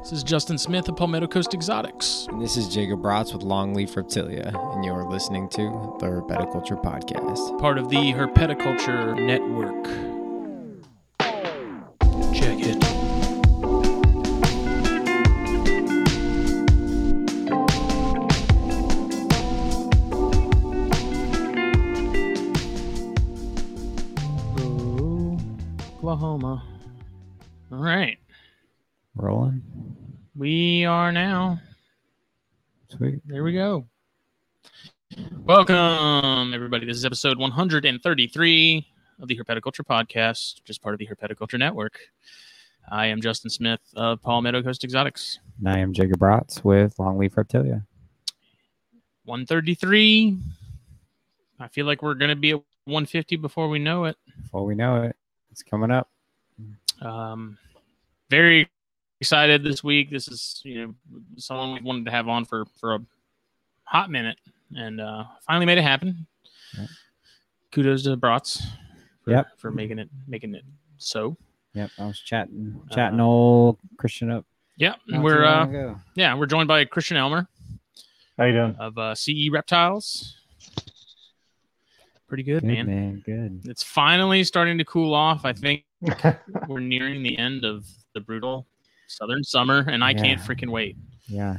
This is Justin Smith of Palmetto Coast Exotics. And this is Jacob Bratz with Longleaf Reptilia, and you're listening to the Herpeticulture Podcast. Part of the Herpeticulture Network. Sweet. There we go. Welcome, everybody. This is episode 133 of the Herpeticulture Podcast, which is part of the Herpeticulture Network. I am Justin Smith of Palmetto Coast Exotics. And I am Jacob Bratz with Longleaf Reptilia. 133. I feel like we're going to be at 150 before we know it. Before we know it, it's coming up. Um, very excited this week. This is you know someone we wanted to have on for for a hot minute, and uh, finally made it happen. Yep. Kudos to the Bratz for, Yep. for making it making it so. Yep, I was chatting, chatting Uh, old Christian up. Yeah, not we're uh, ago. yeah we're joined by Christian Elmer How you doing? of uh, CE Reptiles. Pretty good, good man. man. Good. It's finally starting to cool off. I think we're nearing the end of the brutal southern summer, and I can't freaking wait. Yeah.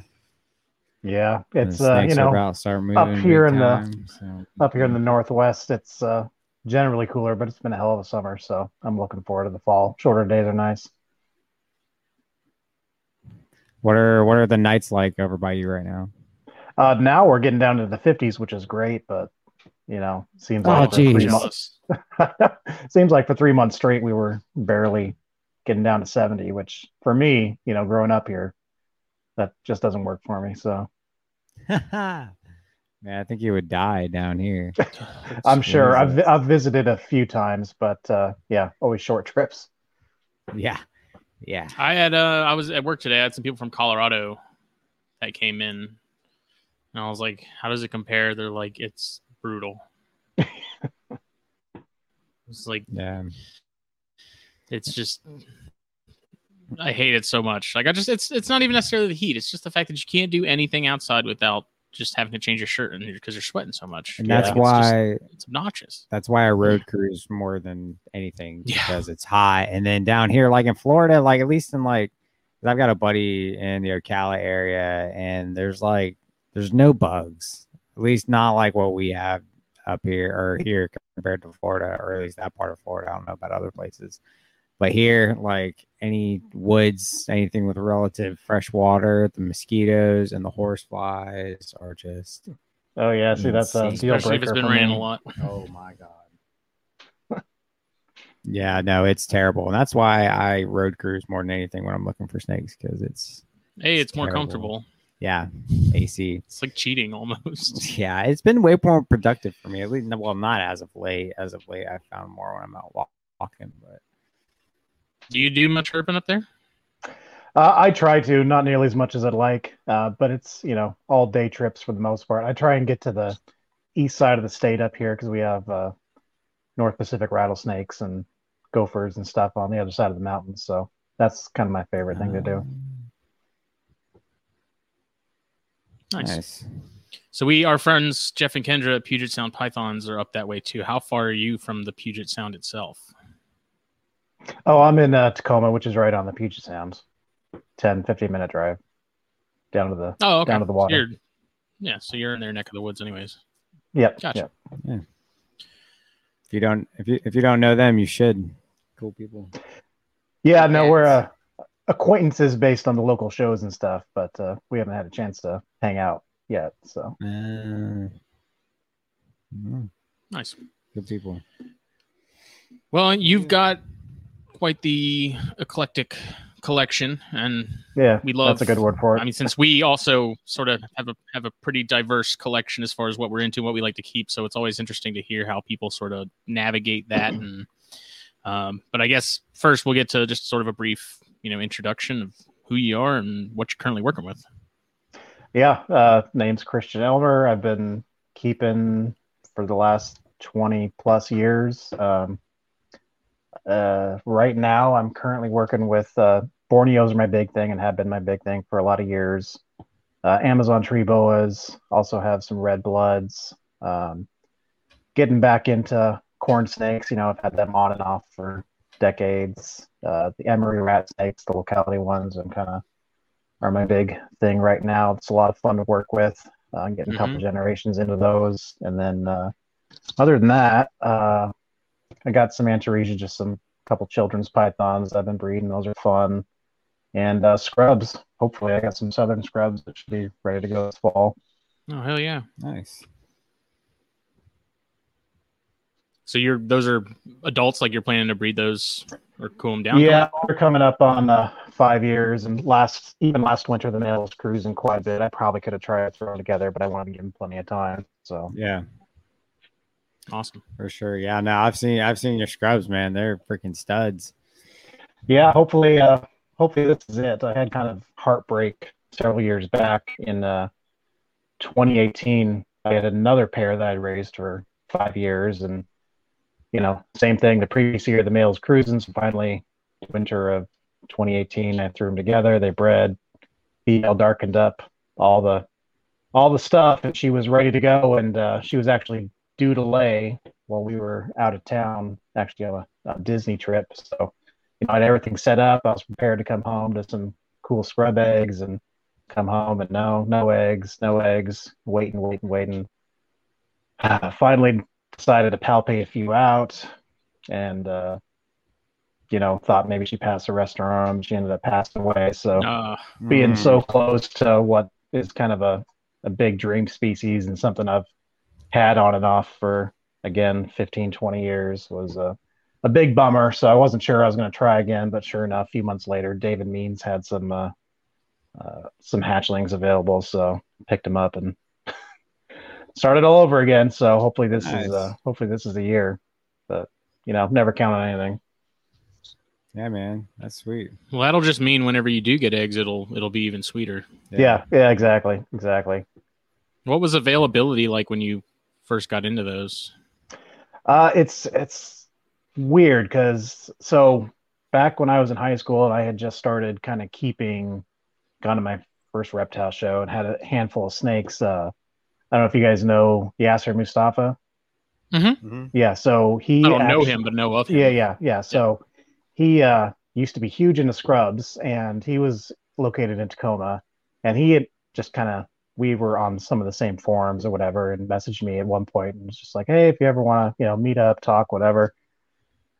yeah, it's uh, you know about to start moving here big in the- so- up here in the northwest, it's uh, generally cooler, but it's been a hell of a summer, so I'm looking forward to the fall. Shorter days are nice. What are what are the nights like over by you right now? Uh, now we're getting down to the 50s, which is great, but you know, seems Oh, like for geez. three months, seems like for three months straight we were barely getting down to 70, which for me, you know, growing up here, that just doesn't work for me. So Man, I think you would die down here. I'm sure I've I've visited a few times, but uh, yeah, always short trips. Yeah. Yeah. I had uh I was at work today. I had some people from Colorado that came in, and I was like, "How does it compare?" They're like, "It's brutal." it's like Yeah. it's just. I hate it so much. Like I just, it's it's not even necessarily the heat. It's just the fact that you can't do anything outside without just having to change your shirt and because you're sweating so much. And Yeah. that's It's just- why it's obnoxious. that's why I road cruise more than anything Yeah. because it's hot. And then down here, like in Florida, like at least in like, I've got a buddy in the Ocala area, and there's like there's no bugs, at least not like what we have up here or here compared to Florida, or at least that part of Florida. I don't know about other places, but here, like any woods, anything with relative fresh water, the mosquitoes and the horse flies are just Oh yeah, see that's a Insane. deal Especially if breaker it's been raining me. a lot. Oh my god. Yeah, no, it's terrible, and that's why I road cruise more than anything when I'm looking for snakes because it's Hey, it's, It's more comfortable. yeah, AC. It's like cheating almost. Yeah, it's been way more productive for me. At least, well, not as of late. As of late, I found more when I'm out walking. But Do you do much herping up there? Uh, I try to, not nearly as much as I'd like, uh, but it's you know all day trips for the most part. I try and get to the east side of the state up here because we have uh, North Pacific rattlesnakes and gophers and stuff on the other side of the mountains. So that's kind of my favorite thing to do. um, Nice. Nice. So we, our friends Jeff and Kendra at Puget Sound Pythons are up that way too. How far are you from the Puget Sound itself? Oh, I'm in uh, Tacoma, which is right on the Puget Sounds. 10, 15 minute drive down to the. Oh, okay. Down to the So water. you're- yeah, so you're in their neck of the woods, anyways. Yep. Gotcha. Yep. If you don't, if you if you don't know them, you should. Cool people. Yeah. No, Yes. we're uh, acquaintances based on the local shows and stuff, but uh, we haven't had a chance to hang out yet. So Uh, mm, Nice. good people. Well, you've got quite the eclectic collection, and yeah, We love- that's a good word for it. I mean, since we also sort of have a have a pretty diverse collection as far as what we're into, what we like to keep, so it's always interesting to hear how people sort of navigate that. And um, but I guess first we'll get to just sort of a brief, you know, introduction of who you are and what you're currently working with. Yeah, uh, name's Christian Elmer. I've been keeping for the last 20 plus years. Um, uh, right now, I'm currently working with uh, Borneos are my big thing and have been my big thing for a lot of years. Uh, Amazon tree boas also have some red bloods. Um, getting back into corn snakes, you know, I've had them on and off for decades. Uh, the Emory rat snakes, the locality ones, and kind of are my big thing right now. It's a lot of fun to work with. Uh, I'm getting a couple Mhm. generations into those, and then uh, other than that, uh, I got some Antaresia, just some couple children's pythons I've been breeding. Those are fun, and uh, scrubs. Hopefully, I got some southern scrubs that should be ready to go this fall. Oh hell yeah! Nice. So you're those are adults, like you're planning to breed those or cool them down. Yeah, we're coming up on uh, five years, and last even last winter the male was cruising quite a bit. I probably could have tried to throw them together, but I wanted to give him plenty of time. So Yeah, awesome. for sure. Yeah, no, I've seen I've seen your scrubs, man. They're freaking studs. yeah, hopefully, uh, hopefully this is it. I had kind of heartbreak several years back in uh, 2018. I had another pair that I raised for five years, and you know, same thing. The previous year, the male's cruising, so finally, winter of 2018, I threw them together. They bred. Female darkened up all the all the stuff, and she was ready to go. And uh, she was actually due to lay while we were out of town, actually on a, a Disney trip. So, you know, I had everything set up. I was prepared to come home to some cool scrub eggs and come home, and no, no eggs, no eggs. Waiting, waiting, waiting. Uh, finally decided to palpate a few out, and uh, you know, thought maybe she passed the rest of her arm. She ended up passing away. So Uh, being Mm. so close to what is kind of a, a big dream species and something I've had on and off for again 15 20 years was a, a big bummer. So I wasn't sure I was going to try again but sure enough a few months later David Means had some uh, uh, some hatchlings available. So picked them up and started all over again. So hopefully this Nice. is uh, hopefully this is the year but you know never count on anything. Yeah, man, that's sweet. well, that'll just mean whenever you do get eggs, it'll it'll be even sweeter. yeah. Yeah exactly. Exactly. What was availability like when you first got into those? Uh, it's it's weird because so back when I was in high school, I had just started kind of keeping, gone to my first reptile show and had a handful of snakes. Uh, I don't know if you guys know Yasser Mustafa. Mhm. Yeah, so he I don't know him, but know of him. Yeah, yeah, yeah. So he uh, used to be huge in the scrubs, and he was located in Tacoma, and he had just kind of we were on some of the same forums or whatever, and messaged me at one point and was just like, "Hey, if you ever want to, you know, meet up, talk, whatever."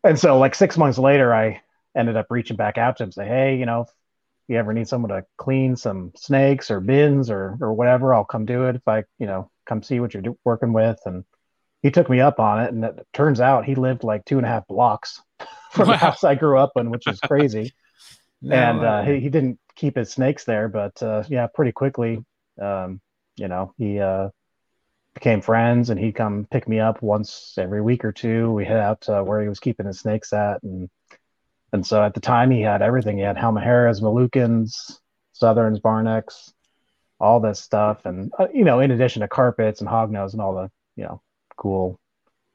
And so, like six months later, I ended up reaching back out to him, say, "Hey, you know, if you ever need someone to clean some snakes or bins or or whatever, I'll come do it. If I, you know, come see what you're do- working with." And he took me up on it, and it turns out he lived like two and a half blocks from Wow. the house I grew up in, which is crazy. No and uh, he, he didn't keep his snakes there, but uh, yeah, pretty quickly, um, you know, he uh, became friends, and he'd come pick me up once every week or two. We head out to where he was keeping his snakes at, and and so at the time he had everything. He had Halmaheras, Malukans, Southerns, Barnecks, all this stuff, and uh, you know, in addition to carpets and hognose and all the you know cool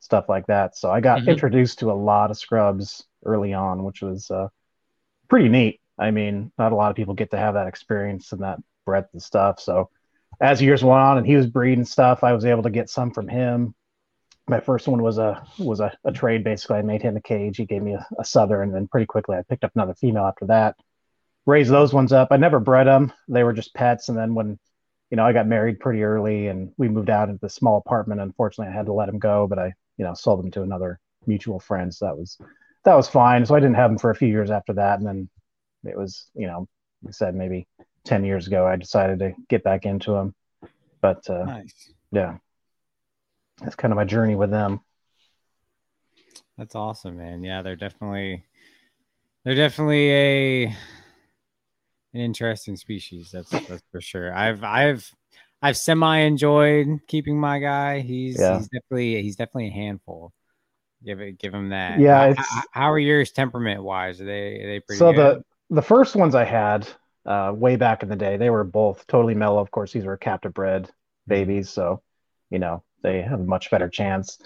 stuff like that. So I got Mhm. introduced to a lot of scrubs early on, which was uh, pretty neat. I mean, not a lot of people get to have that experience and that breadth and stuff. So as years went on and he was breeding stuff, I was able to get some from him. My first one was a was a, a trade basically. I made him a cage. He gave me a, a southern, and then pretty quickly I picked up another female after that. Raised those ones up. I never bred them. They were just pets. And then when you know I got married pretty early and we moved out into the small apartment, unfortunately I had to let him go. But I you know sold them to another mutual friend. So that was that was fine. So I didn't have them for a few years after that, and then it was you know like I said maybe ten years ago I decided to get back into them. But uh, nice. yeah, that's kind of my journey with them. That's awesome, man. Yeah, they're definitely they're definitely a an interesting species. That's that's for sure. I've I've I've semi enjoyed keeping my guy. He's Yeah. he's definitely he's definitely a handful. Give it give him that. Yeah, how, how are yours temperament wise? Are they are they pretty so good? the the first ones I had uh, way back in the day, they were both totally mellow. Of course, these were captive bred babies, so you know they have a much better chance.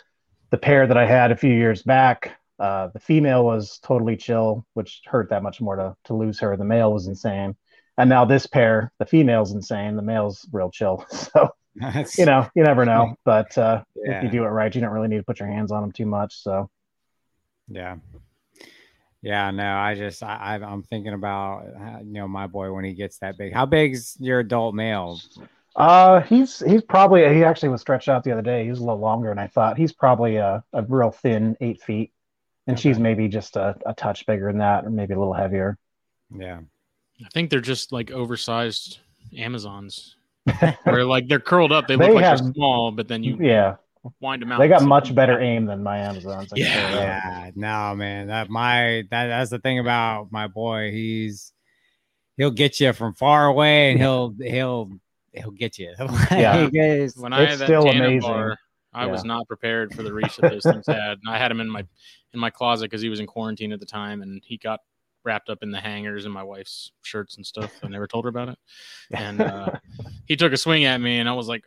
The pair that I had a few years back, Uh, the female was totally chill, which hurt that much more to to lose her. The male was insane, and now this pair, the female's insane, the male's real chill. So That's- you know, you never know. But uh, Yeah. if you do it right, you don't really need to put your hands on them too much. So Yeah. Yeah, no, I just I, I I'm thinking about uh, you know my boy when he gets that big. How big's your adult male? uh, he's he's probably he actually was stretched out the other day. He was a little longer than I thought. He's probably a, a real thin eight feet, and she's maybe just a, a touch bigger than that, or maybe a little heavier. Yeah. I think they're just like oversized Amazons. Where like they're curled up, they, They look like have- they're small, but then you Yeah, wind them out. they got much better aim than my Amazons. I Yeah. tell you that. Yeah, no, man. That my that that's the thing about my boy. He's he'll get you from far away, and he'll he'll he'll get you. Yeah. it's- When I It's had that still amazing. bar, I was not prepared for the reach that those things had. And I had him in my in my closet because he was in quarantine at the time, and he got wrapped up in the hangers in my wife's shirts and stuff. I never told her about it. And uh, he took a swing at me, and I was like,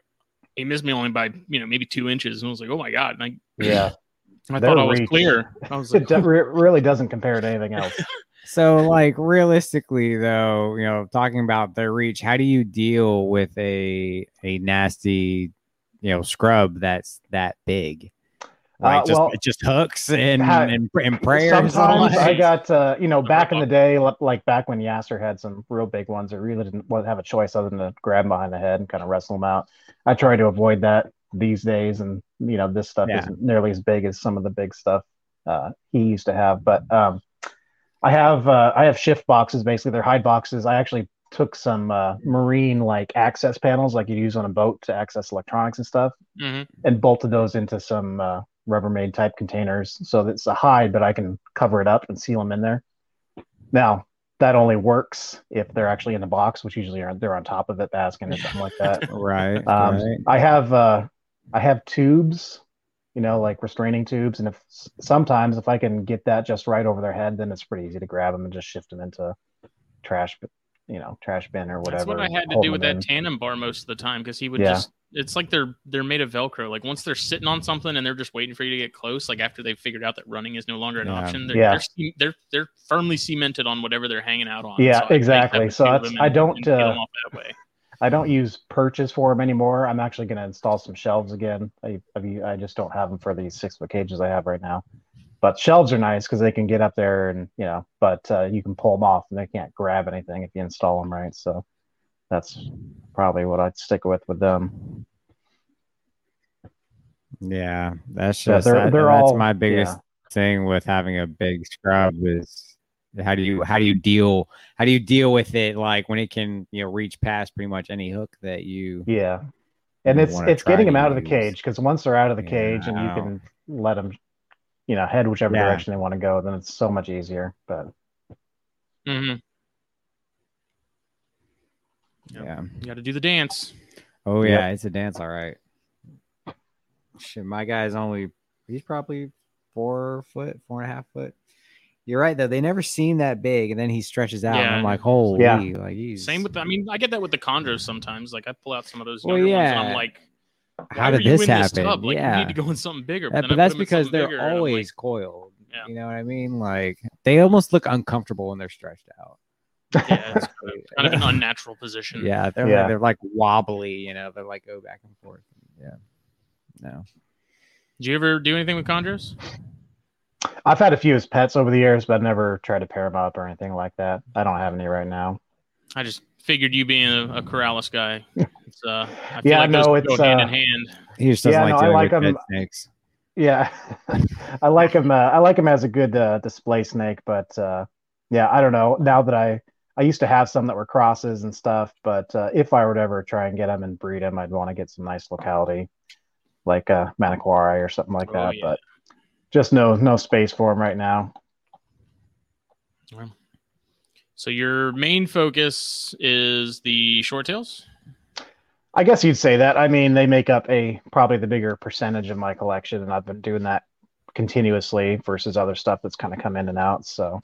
he missed me only by you know maybe two inches, and I was like, oh my god! And I, Yeah, I Their thought I was reach. clear. I was it like, de- re- really doesn't compare to anything else. So, like realistically, though, you know, talking about their reach, how do you deal with a a nasty, you know, scrub that's that big? Like Uh, just well, it just hooks and and, and prayers. Sometimes I got, uh, you know, back in the day, like back when Yasser had some real big ones, I really didn't have a choice other than to grab 'em behind the head and kind of wrestle them out. I try to avoid that these days, and you know, this stuff Yeah. isn't nearly as big as some of the big stuff uh, he used to have. But um, I have, uh, I have shift boxes. Basically, they're hide boxes. I actually took some uh, marine like access panels, like you use on a boat to access electronics and stuff mhm. and bolted those into some uh, Rubbermaid type containers. So it's a hide, but I can cover it up and seal them in there. Now that only works if they're actually in the box, which usually are they're on top of it, basking or something like that. right, Um, right. I have uh, I have tubes, you know, like restraining tubes, and if sometimes if I can get that just right over their head, then it's pretty easy to grab them and just shift them into trash, you know, trash bin or whatever. That's what I had to do with that in. Tanimbar most of the time because he would Yeah. just. It's like they're they're made of Velcro. Like once they're sitting on something and they're just waiting for you to get close. Like after they've figured out that running is no longer an Yeah. option, they're, Yeah. They're, they're, they're firmly cemented on whatever they're hanging out on. Yeah, I- I exactly. So that's- I don't uh, get off that way. I don't use perches for them anymore. I'm actually going to install some shelves again. I, I, I just don't have them for these six foot cages I have right now. But shelves are nice because they can get up there and you know, but uh, you can pull them off and they can't grab anything if you install them right. So that's probably what I'd stick with with them. Yeah, that's Yeah, just they're- that- they're that's all- my biggest thing with having a big scrub is how do you how do you deal how do you deal with it like when it can you know reach past pretty much any hook that you Yeah, and You it's it's getting them out of the cage because once they're out of the Yeah, cage and you can let them, you know, head whichever Yeah. direction they want to go, then it's so much easier. But hmm yeah You got to do the dance. oh Yep. yeah it's a dance all right shit my guy's only he's probably four foot four and a half foot you're right though they never seem that big and then he stretches out and I'm like holy Yeah. like he's Same with I mean I get that with the chondros sometimes. Like I pull out some of those Well, younger ones and yeah. I'm like, how did this happen tub? Like yeah you need to go in something bigger. Yeah, then but that's because they're bigger, and I'm always like, coiled. Yeah. You know what I mean? Like they almost look uncomfortable when they're stretched out. yeah, it's kind of an unnatural position. Yeah, they're Yeah. Like, they're like wobbly. You know, they're like go back and forth. Yeah. No. Did you ever do anything with chondros? I've had a few as pets over the years, but I've never tried to pair them up or anything like that. I don't have any right now. I just figured you being a, a Corallus guy. It's, uh, I feel Yeah, like those no, go it's, hand uh, in hand. He just doesn't Yeah, like no, I dealing like with 'em- dead snakes. Yeah, I like him. Uh, I like him as a good uh, display snake, but uh, yeah, I don't know. Now that I I used to have some that were crosses and stuff, but uh, if I were to ever try and get them and breed them, I'd want to get some nice locality, like uh, Manokwari or something like Oh, that. yeah. But just no no space for them right now. So your main focus is the short tails. I guess you'd say that. I mean, they make up a probably the bigger percentage of my collection, and I've been doing that continuously versus other stuff that's kind of come in and out. So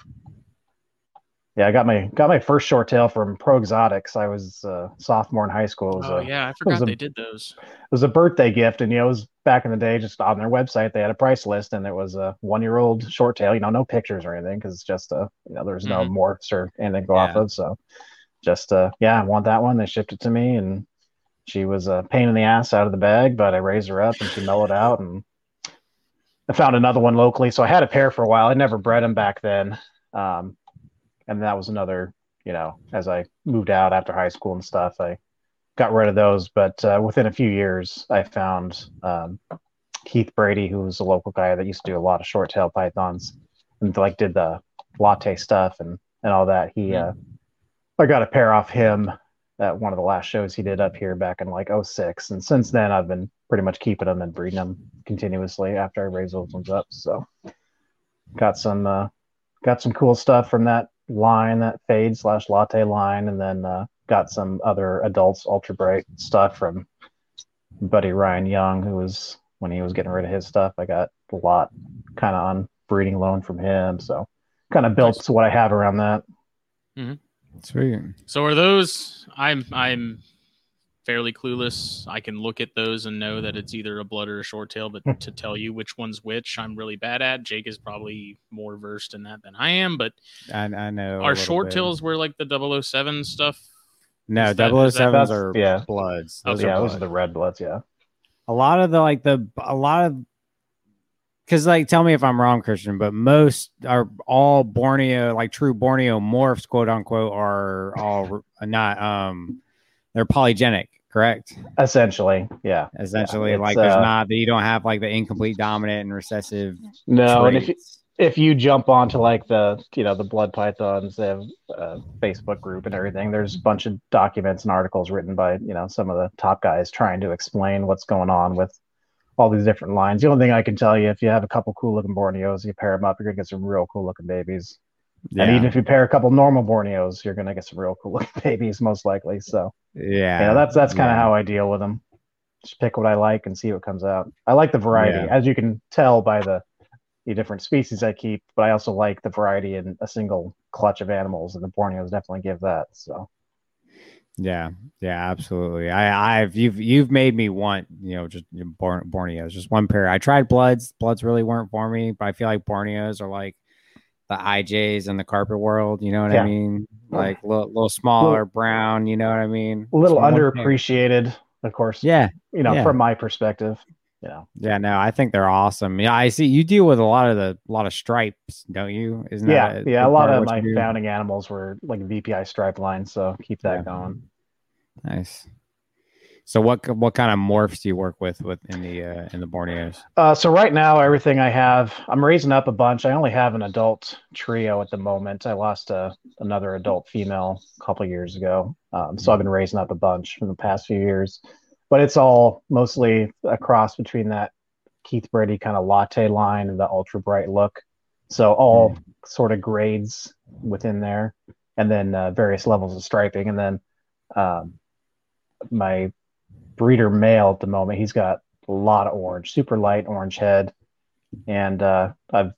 Yeah, I got my got my first short tail from Pro Exotics. I was uh, sophomore in high school. Oh a, yeah, I forgot a- they did those. it was a birthday gift, and you know, it was back in the day. Just on their website, they had a price list, and it was a one year old short tail. You know, no pictures or anything because it's just a you know, there's no Mhm. morphs or anything to go off of. So, just uh, yeah, I want that one. They shipped it to me, and she was a pain in the ass out of the bag, but I raised her up, and she mellowed out, and I found another one locally. So I had a pair for a while. I never bred them back then, um, and that was another. You know, as I moved out after high school and stuff, I got rid of those. But uh, within a few years, I found um, Keith Brady, who was a local guy that used to do a lot of short tail pythons and like did the latte stuff and and all that. He, uh, I got a pair off him at one of the last shows he did up here back in like 06. and since then I've been pretty much keeping them and breeding them continuously after I raise those ones up. So got some uh, got some cool stuff from that line, that fade slash latte line, and then uh, got some other adults ultra bright stuff from buddy Ryan Young, who was when he was getting rid of his stuff. I got a lot kind of on breeding loan from him, so kind of built Nice. what I have around that. Mm-hmm. Sweet. So are those? I'm I'm fairly clueless. I can look at those and know that it's either a blood or a short tail, but to tell you which one's which, I'm really bad at. Jake is probably more versed in that than I am. But I, I know. a are short bit. tails were like the 007 stuff? No, is that- is that- 007s That's- are yeah. bloods. Oh, Those Okay. yeah, are those are the red bloods. Yeah. a lot of the like the a lot of because like tell me if I'm wrong, Christian, but most are all Borneo like true Borneo morphs, quote unquote, are all not um they're polygenic, correct? Essentially, yeah. Essentially, it's, like there's uh, not that you don't have like the incomplete dominant and recessive. No, and if you, traits. if you jump onto like the you know the blood pythons they have a facebook group and everything there's a bunch of documents and articles written by you know some of the top guys trying to explain what's going on with all these different lines the only thing i can tell you if you have a couple cool looking borneos you pair them up you're gonna get some real cool looking babies and even if you pair a couple normal borneos you're gonna get some real cool looking babies most likely so yeah, yeah that's that's kind of yeah. how i deal with them just pick what i like and see what comes out i like the variety Yeah. as you can tell by the the different species i keep but i also like the variety in a single clutch of animals and the borneos definitely give that so Yeah, yeah, absolutely. I, I've you've you've made me want you know just Born, Borneos, just one pair. I tried Bloods. Bloods really weren't for me, but I feel like Borneos are like the IJs in the carpet world. You know what Yeah. I mean? Like a little, little smaller, brown. You know what I mean? a little Just one pair. underappreciated of course Yeah, you know yeah. from my perspective you know yeah. No, I think they're awesome. Yeah, I see you deal with a lot of the a lot of stripes, don't you? Isn't yeah that yeah a lot of my founding animals were like vpi stripe lines so keep that Yeah. going Nice. So what what kind of morphs do you work with with in the uh, in the Borneos? Uh, so right now, everything I have, I'm raising up a bunch. I only have an adult trio at the moment. I lost a, another adult female a couple years ago, um, so I've been raising up a bunch in the past few years. But it's all mostly a cross between that Keith Brady kind of latte line and the ultra bright look. So all sort of grades within there, and then uh, various levels of striping, and then um, my breeder male at the moment, he's got a lot of orange, super light orange head, and uh, I'm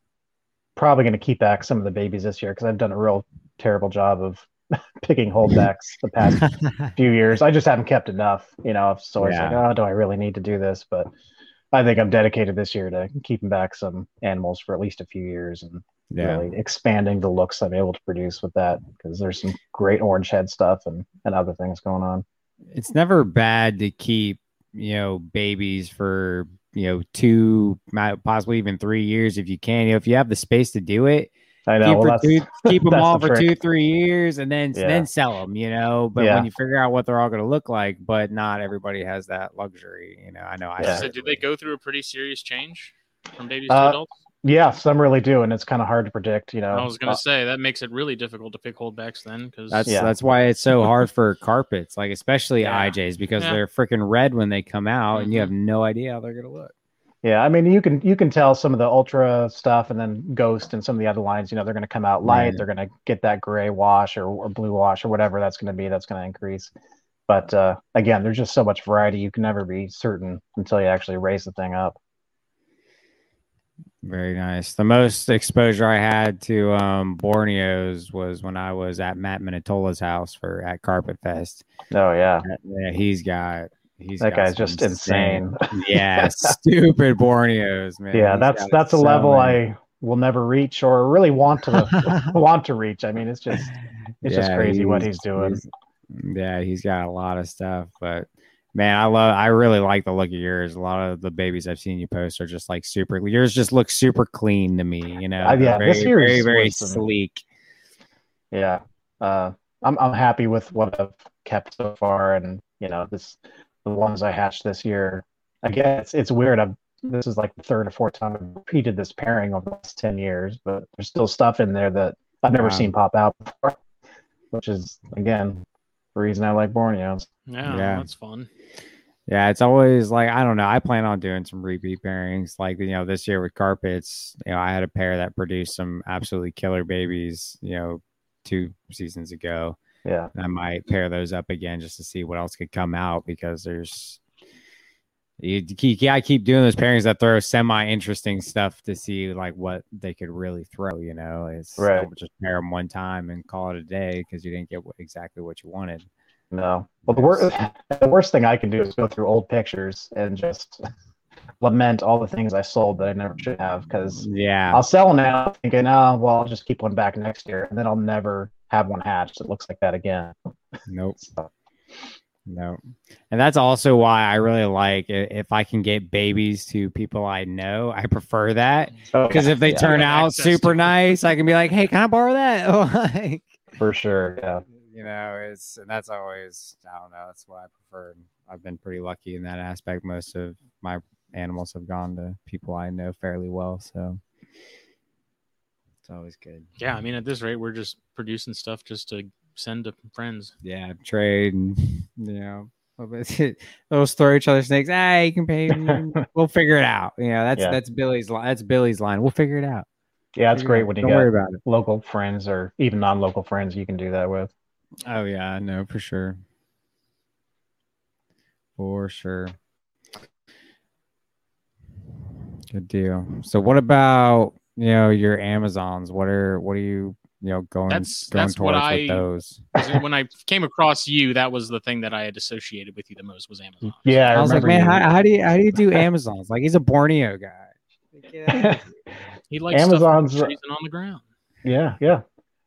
probably going to keep back some of the babies this year because I've done a real terrible job of picking holdbacks the past few years. I just haven't kept enough, you know. So it's like, oh, do I really need to do this? But I think I'm dedicated this year to keeping back some animals for at least a few years and yeah. really expanding the looks I'm able to produce with that because there's some great orange head stuff and, and other things going on. It's never bad to keep you know babies for you know two possibly even three years if you can you know if you have the space to do it I keep, know. for well, two, keep them all the for trick. two three years and then Yeah. then sell them you know but Yeah. when you figure out what they're all going to look like but not everybody has that luxury you know i know i Yeah. So did they go through a pretty serious change from babies to Uh, adults? Yeah, some really do, and it's kind of hard to predict. You know, I was gonna Uh, say that makes it really difficult to pick holdbacks then because that's Yeah. that's why it's so hard for carpets like especially Yeah. ijs because Yeah. they're freaking red when they come out and you Mhm. have no idea how they're going to look Yeah, I mean, you can you can tell some of the ultra stuff, and then Ghost and some of the other lines. You know, they're going to come out light. Right. They're going to get that gray wash or, or blue wash or whatever that's going to be. That's going to increase. But uh, again, there's just so much variety. You can never be certain until you actually raise the thing up. Very nice. The most exposure I had to um, Borneos was when I was at Matt Minatola's house for at Carpet Fest. Oh yeah, Yeah, he's got he's that got guy's just insane. yeah, stupid Borneos, man. yeah, He's that's that's a so level many. I will never reach or really want to want to reach. I mean, it's just it's just Yeah, crazy what he's doing. he's- yeah, he's got a lot of stuff, but man, I love. I really like the look of yours. A lot of the babies I've seen you post are just like super. Yours just looks super clean to me. You know, Uh, yeah, very, this year's very, very was sleek. Yeah, uh, I'm I'm happy with what I've kept so far, and you know this the ones I hatched this year. Again, it's it's weird. I've this is like the third or fourth time I've repeated this pairing over the last ten years, but there's still stuff in there that I've never Wow. seen pop out before, which is again the reason I like Borneos. Yeah, Yeah. that's fun. Yeah, it's always like I don't know. I plan on doing some repeat pairings. Like you know, this year with carpets, you know, I had a pair that produced some absolutely killer babies. You know, two seasons ago. Yeah, I might pair those up again just to see what else could come out because there's you keep yeah, I keep doing those pairings that throw semi interesting stuff to see like what they could really throw. You know, it's Right. just pair them one time and call it a day because you didn't get exactly what you wanted. No. Well, the worst the worst thing I can do is go through old pictures and just lament all the things I sold that I never should have because Yeah, I'll sell now thinking, oh, well, I'll just keep one back next year. And then I'll never have one hatched. that looks like that again. nope. So, No. And that's also why I really like if I can get babies to people I know, I prefer that. oh, Because if they yeah, turn out access to super nice, I can be like, hey, can I borrow that? like, for sure. Yeah. You know, it's and that's always I don't know, that's what I prefer. I've been pretty lucky in that aspect. Most of my animals have gone to people I know fairly well, so it's always good. Yeah, I mean, at this rate, we're just producing stuff just to send to friends. Yeah, trade and you know they'll throw each other snakes. Hey, ah, you can pay me. we'll figure it out. You know, that's Yeah. that's Billy's line. That's Billy's line. We'll figure it out. Yeah. It's Figure it great out. when you Don't got worry about it. local friends or even non local friends you can do that with. Oh yeah, no, for sure. For sure. Good deal. So what about you know your Amazons? What are what are you you know going That's- going that's what towards I- with those? 'Cause when I came across you, that was the thing that I had associated with you the most was Amazon. Yeah. I, I, was like, man, how, how do you how do you do Amazons? Like he's a Borneo guy. Like, yeah. He likes Amazon's- stuff on the trees and on the ground. Yeah, yeah.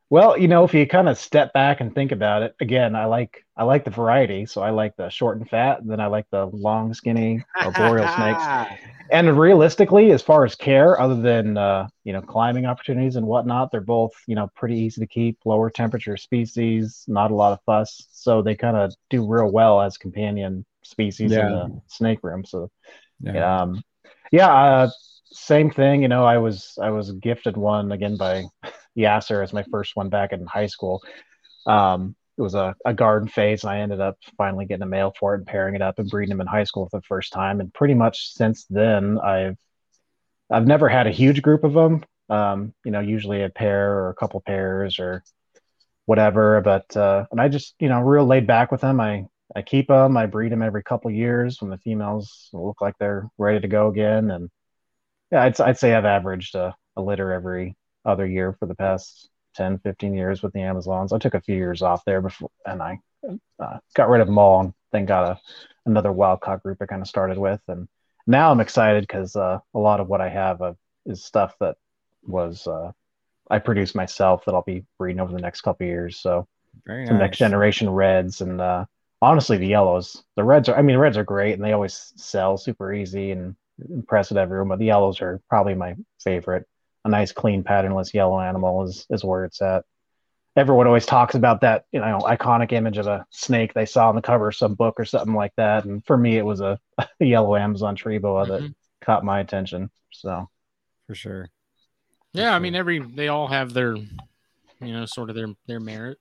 Well, you know, if you kind of step back and think about it, again, I like I like the variety. So I like the short and fat, and then I like the long, skinny arboreal snakes. And realistically, as far as care, other than uh, you know climbing opportunities and whatnot, they're both you know pretty easy to keep, lower temperature species, not a lot of fuss. So they kind of do real well as companion species in the snake room. So Yeah. um, yeah, uh, same thing. You know, I was I was gifted one again by Yasser as my first one back in high school. Um, it was a, a garden phase, and I ended up finally getting a male for it and pairing it up and breeding him in high school for the first time. And pretty much since then, I've I've never had a huge group of them. Um, you know, usually a pair or a couple pairs or whatever. But uh, and I just you know real laid back with them. I I keep them. I breed them every couple years when the females look like they're ready to go again. And yeah, I'd, I'd say I've averaged a, a litter every other year for the past 10, 15 years with the Amazons. I took a few years off there before, and I uh, got rid of them all and then got a, another wild caught group I kind of started with. And now I'm excited because uh, a lot of what I have uh, is stuff that was uh, I produced myself that I'll be breeding over the next couple of years. So Very some nice. next generation reds and uh honestly the yellows the reds are i mean the reds are great and they always sell super easy and impress with everyone but the yellows are probably my favorite a nice clean patternless yellow animal is is where it's at everyone always talks about that you know iconic image of a snake they saw on the cover of some book or something like that and for me it was a, a yellow amazon tree boa that Mhm. caught my attention so for sure. Yeah, I mean, every they all have their, you know, sort of their their merit.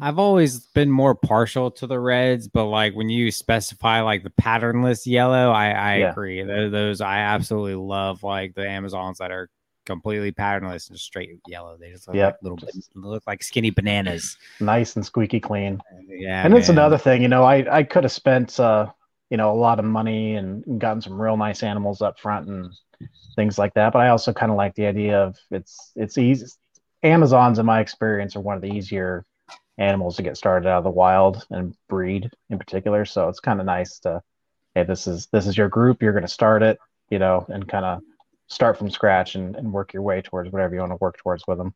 I've always been more partial to the reds, but like when you specify like the patternless yellow, I, I Yeah. agree. Those, those I absolutely love like the Amazons that are completely patternless and straight yellow. They just look Yep. like little bit, look like skinny bananas. nice and squeaky clean Yeah, and it's another thing you know i i could have spent uh you know a lot of money and gotten some real nice animals up front and things like that. But I also kind of like the idea of it's it's easy. Amazons, in my experience, are one of the easier animals to get started out of the wild and breed in particular. So it's kind of nice to, hey, this is this is your group. You're going to start it, you know, and kind of start from scratch and, and work your way towards whatever you want to work towards with them.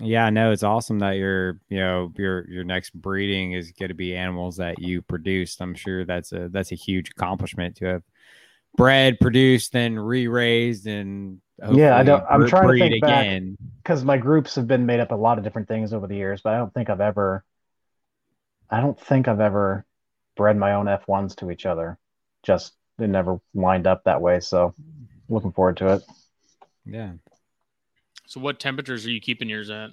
Yeah, no, it's awesome that your you know your your next breeding is going to be animals that you produced. I'm sure that's a that's a huge accomplishment to have bred, produced, then re-raised, and yeah, I don't. I'm trying to think again. because my groups have been made up a lot of different things over the years, but I don't think I've ever, I don't think I've ever bred my own F1s to each other. Just they never lined up that way. So looking forward to it. Yeah, So what temperatures are you keeping yours at?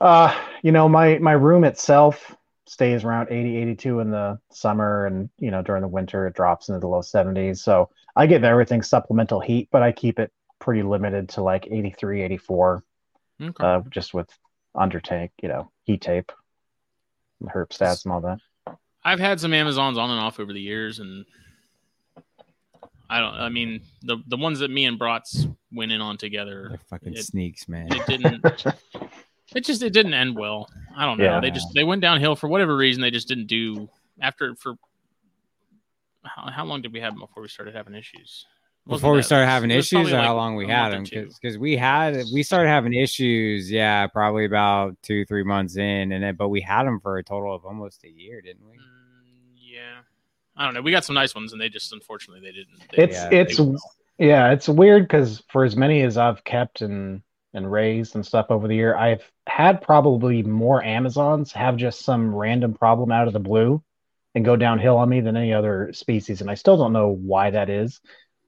Uh, you know, my my room itself stays around 80, 82 in the summer, and you know during the winter it drops into the low 70s. So I give everything supplemental heat, but I keep it pretty limited to like 83, 84, Okay. uh, just with under tank, you know, heat tape, and herp stats and all that. I've had some Amazons on and off over the years, and I don't. I mean, the the ones that me and Bratz went in on together, they're fucking It- sneaks, man. it didn't. it just it didn't end well. I don't know. Yeah. They just they went downhill for whatever reason. They just didn't do after for. How, how long did we have them before we started having issues? Before we started having issues, or like how long we had them? month or two. Because we had we started having issues, yeah, probably about two three months in, and then but we had them for a total of almost a year, didn't we? Mm, yeah, I don't know. We got some nice ones, and they just unfortunately they didn't. They, It's Yeah, it's they- yeah, it's weird because for as many as I've kept and and raised and stuff over the year, I've had probably more Amazons have just some random problem out of the blue and go downhill on me than any other species, and I still don't know why that is.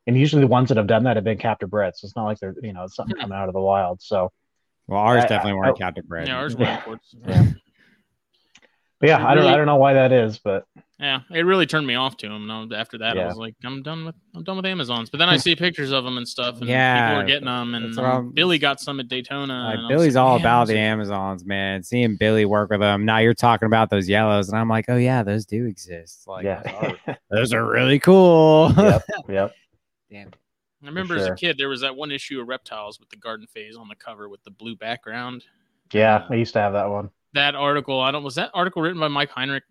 And usually the ones that have done that have been captive bred, so it's not like they're you know something hmm. coming out of the wild. So, Well, ours I- definitely I- weren't captive bred. yeah, ours were imports. Yeah. but yeah, I don't really- I don't know why that is, but Yeah, it really turned me off to them. And after that, I was like, I'm done with I'm done with Amazons. But then I see pictures of them and stuff, and Yeah, people are getting them. And that's Billy got some at Daytona. Like, and Billy's like, all about the Amazons, man. Seeing Billy work with them. Now you're talking about those yellows, and I'm like, oh yeah, those do exist. Like, those, are, those are really cool. yep, yep. Damn. I remember as a kid, there was that one issue of Reptiles with the garden phase on the cover with the blue background. Yeah, uh, I used to have that one. That article, I don't was that article written by Mike Heinrich?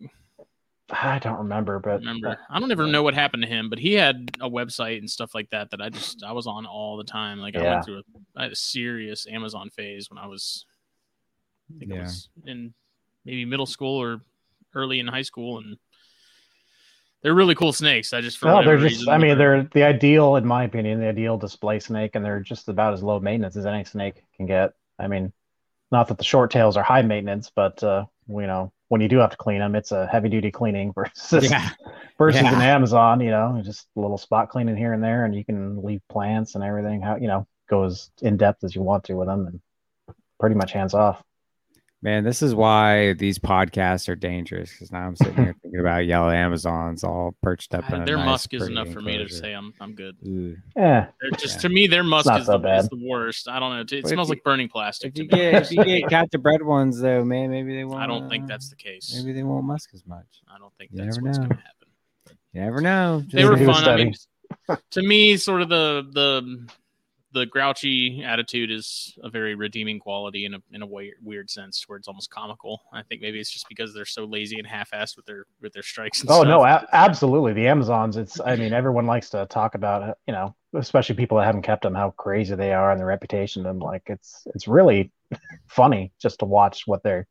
I don't remember, but remember. I don't ever know what happened to him, but he had a website and stuff like that that I just I was on all the time. Like I went through a, I had a serious Amazon phase when I was, I think it Yeah. was in maybe middle school or early in high school, and they're really cool snakes. I just for No, they're just. reason, I mean, they're the ideal, in my opinion, the ideal display snake, and they're just about as low maintenance as any snake can get. I mean, not that the short tails are high maintenance, but uh, you know, when you do have to clean them, it's a heavy duty cleaning versus Yeah. versus Yeah. an Amazon. You know, just a little spot cleaning here and there, and you can leave plants and everything. How you know go as in depth as you want to with them, and pretty much hands off. Man, this is why these podcasts are dangerous. Because now I'm sitting here thinking about yellow Amazons all perched up. in a their nice, musk is enough for me to say I'm I'm good. Ooh. Yeah, They're just Yeah. to me, their musk is so the, is the worst. I don't know. It, it But smells you- like burning plastic. If to you me. get if you get captive bred ones though, man, maybe they won't. I don't think uh, that's the case. Maybe they won't musk as much. I don't think You that's what's going to happen. You never know. They were fun. I mean, to me, sort of the the the grouchy attitude is a very redeeming quality in a in a weird, weird sense, where it's almost comical. I think maybe it's just because they're so lazy and half-assed with their with their strikes. And Oh stuff. no, a- absolutely. The Amazons. It's. I mean, everyone likes to talk about. You know, especially people that haven't kept them, how crazy they are and their reputation. And like, it's it's really funny just to watch what they're.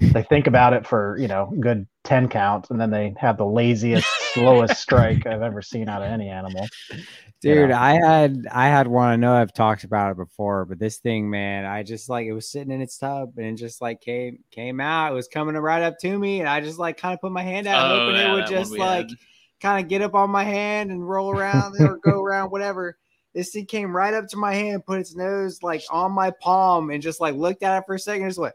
They think about it for you know good ten counts, and then they have the laziest, slowest strike I've ever seen out of any animal. Dude, know. I had I had one. I know I've talked about it before, but this thing, man, I just like it was sitting in its tub and it just like came came out. It was coming right up to me, and I just like kind of put my hand out, Oh, hoping yeah, it would just like had. kind of get up on my hand and roll around or go around, whatever. This thing came right up to my hand, put its nose like on my palm, and just like looked at it for a second. and Just went,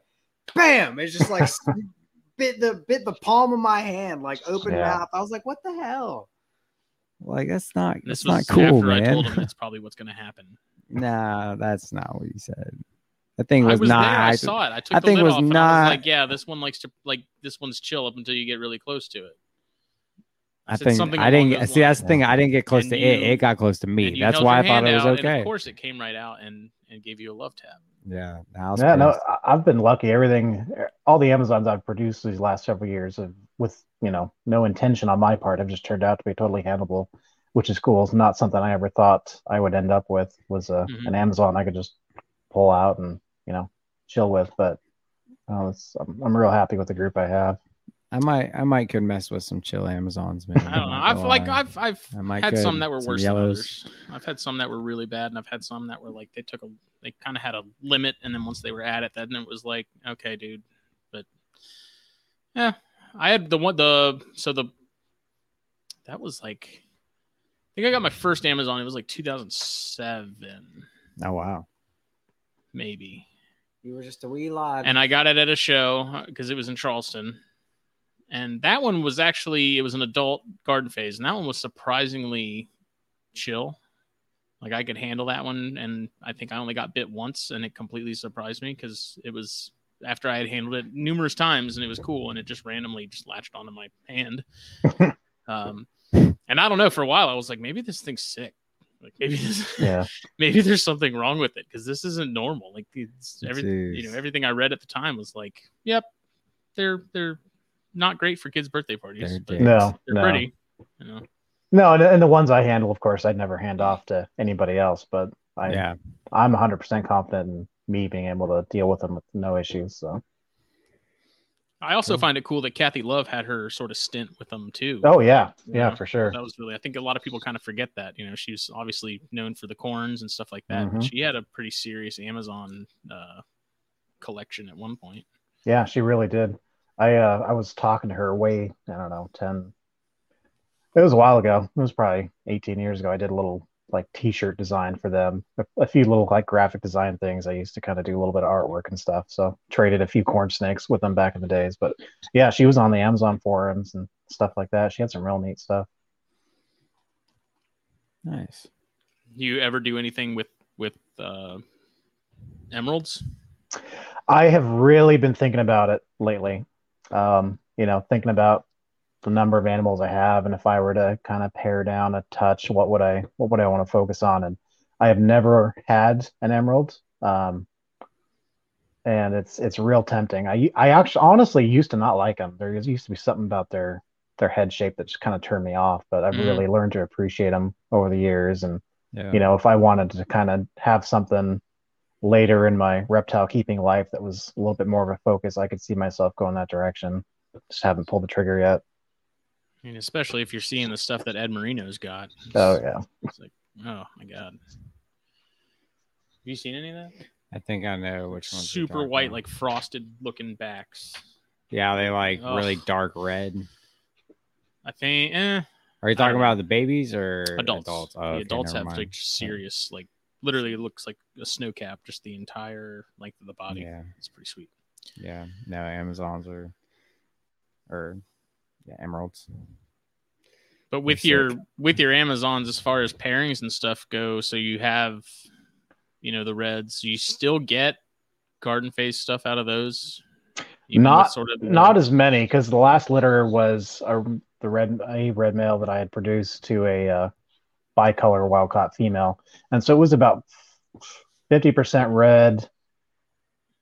bam! It's just like bit the bit the palm of my hand, like open Yeah. mouth. I was like, what the hell? Like that's not This that's was not cool, after I man. told him that's probably what's going to happen. nah, that's not what you said. The thing I was, was not. there. I I- saw it. I took I the think lid was off, and I not- was like, "Yeah, this one likes to like this one's chill up until you get really close to it." I Said think I didn't those see. That's the lines. thing. I didn't get close And to it. you- It got close to me. That's why I thought it was out, okay. Of course, it came right out and and gave you a love tap. Yeah. I was Yeah, no, pissed. I- I've been lucky. Everything, all the Amazons I've produced these last several years, have, with you know, no intention on my part, have just turned out to be totally handleable, which is cool. It's not something I ever thought I would end up with. Was a, Mhm. an Amazon I could just pull out and you know chill with. But uh, it's, I'm, I'm real happy with the group I have. I might. I might could mess with some chill Amazons, man. I don't know. I'm not I've like lie. I've I've I might had could. some that were Some worse yellows. than others. I've had some that were really bad, and I've had some that were like they took a they kind of had a limit, and then once they were at it, then it was like okay, dude. But yeah, I had the one the so the that was like I think I got my first Amazon. It was like 2007, Oh wow. maybe. You were just a wee lad. and I got it at a show uh, because it was in Charleston. And that one was actually it was an adult garden phase, and that one was surprisingly chill. Like I could handle that one, and I think I only got bit once, and it completely surprised me because it was after I had handled it numerous times, and it was cool, and it just randomly just latched onto my hand. um, and I don't know. For a while, I was like, maybe this thing's sick. Like maybe this, Yeah, maybe there's something wrong with it because this isn't normal. Like it's every, you know, everything I read at the time was like, yep, they're they're not great for kids' birthday parties. They're but no, they're no, pretty. You know, no, and, and the ones I handle, of course, I'd never hand off to anybody else. But I, yeah. I'm 100% confident in me being able to deal with them with no issues. So, I also Cool. find it cool that Kathy Love had her sort of stint with them too. oh yeah, You yeah, know, for sure. That was really. I think a lot of people kind of forget that. You know, she's obviously known for the corns and stuff like that. But Mhm. she had a pretty serious Amazon uh, collection at one point. Yeah, she really did. I uh, I was talking to her way I don't know ten. It was a while ago. It was probably 18 years ago. I did a little like T-shirt design for them. A, a few little like graphic design things. I used to kind of do a little bit of artwork and stuff. So traded a few corn snakes with them back in the days. But yeah, she was on the Amazon forums and stuff like that. She had some real neat stuff. Nice. You ever do anything with with uh, emeralds? I have really been thinking about it lately. Um, you know, thinking about the number of animals I have, and if I were to kind of pare down a touch, what would I what would I want to focus on? And I have never had an emerald, um, and it's it's real tempting. I I actually honestly used to not like them. There used to be something about their their head shape that just kind of turned me off, but I've Mm. really learned to appreciate them over the years. And Yeah. you know, if I wanted to kind of have something later in my reptile keeping life that was a little bit more of a focus, I could see myself going that direction. Just haven't pulled the trigger yet. I mean, especially if you're seeing the stuff that Ed Marino's got. Oh yeah. It's like, oh my god. Have you seen any of that? I think I know which one's you're Super white, about. like frosted looking backs. yeah, they like Ugh. really dark red. I think eh, Are you talking about the babies or adults. Adults. Oh, the okay, adults have mind. like serious, like literally it looks like a snow cap, just the entire length of the body. Yeah, It's pretty sweet. yeah. No, Amazons are, or yeah, emeralds. But with They're your sick. with your Amazons, as far as pairings and stuff go, so you have, you know, the reds. You still get garden phase stuff out of those. Not- sort of the- Not as many because the last litter was a, the red a red male that I had produced to a uh, bicolor wild caught female, and so it was about fifty percent red,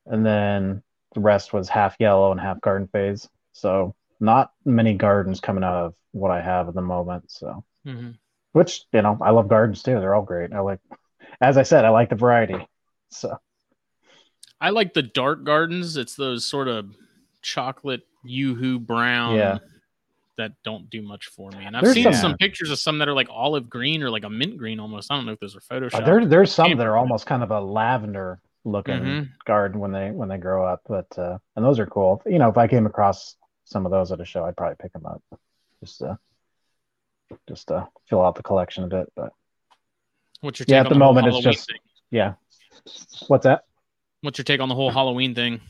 and then the rest was half yellow and half garden phase. So not many gardens coming out of what I have at the moment. So Mhm. which you know I love gardens too. They're all great. I like, as I said, I like the variety. So I like the dark gardens. It's those sort of chocolate yoo-hoo brown Yeah. that don't do much for me. And I've There's seen some- some pictures of some that are like olive green or like a mint green almost. I don't know if those are uh, Photoshop. there there's some that are almost kind of a lavender looking Mhm. garden when they when they grow up. But uh, and those are cool. You know, if I came across some of those at a show, I'd probably pick them up just to just to fill out the collection a bit. But What's your take Yeah, at on the whole moment, it's just- thing? yeah, what's that? What's your take on the whole Halloween thing?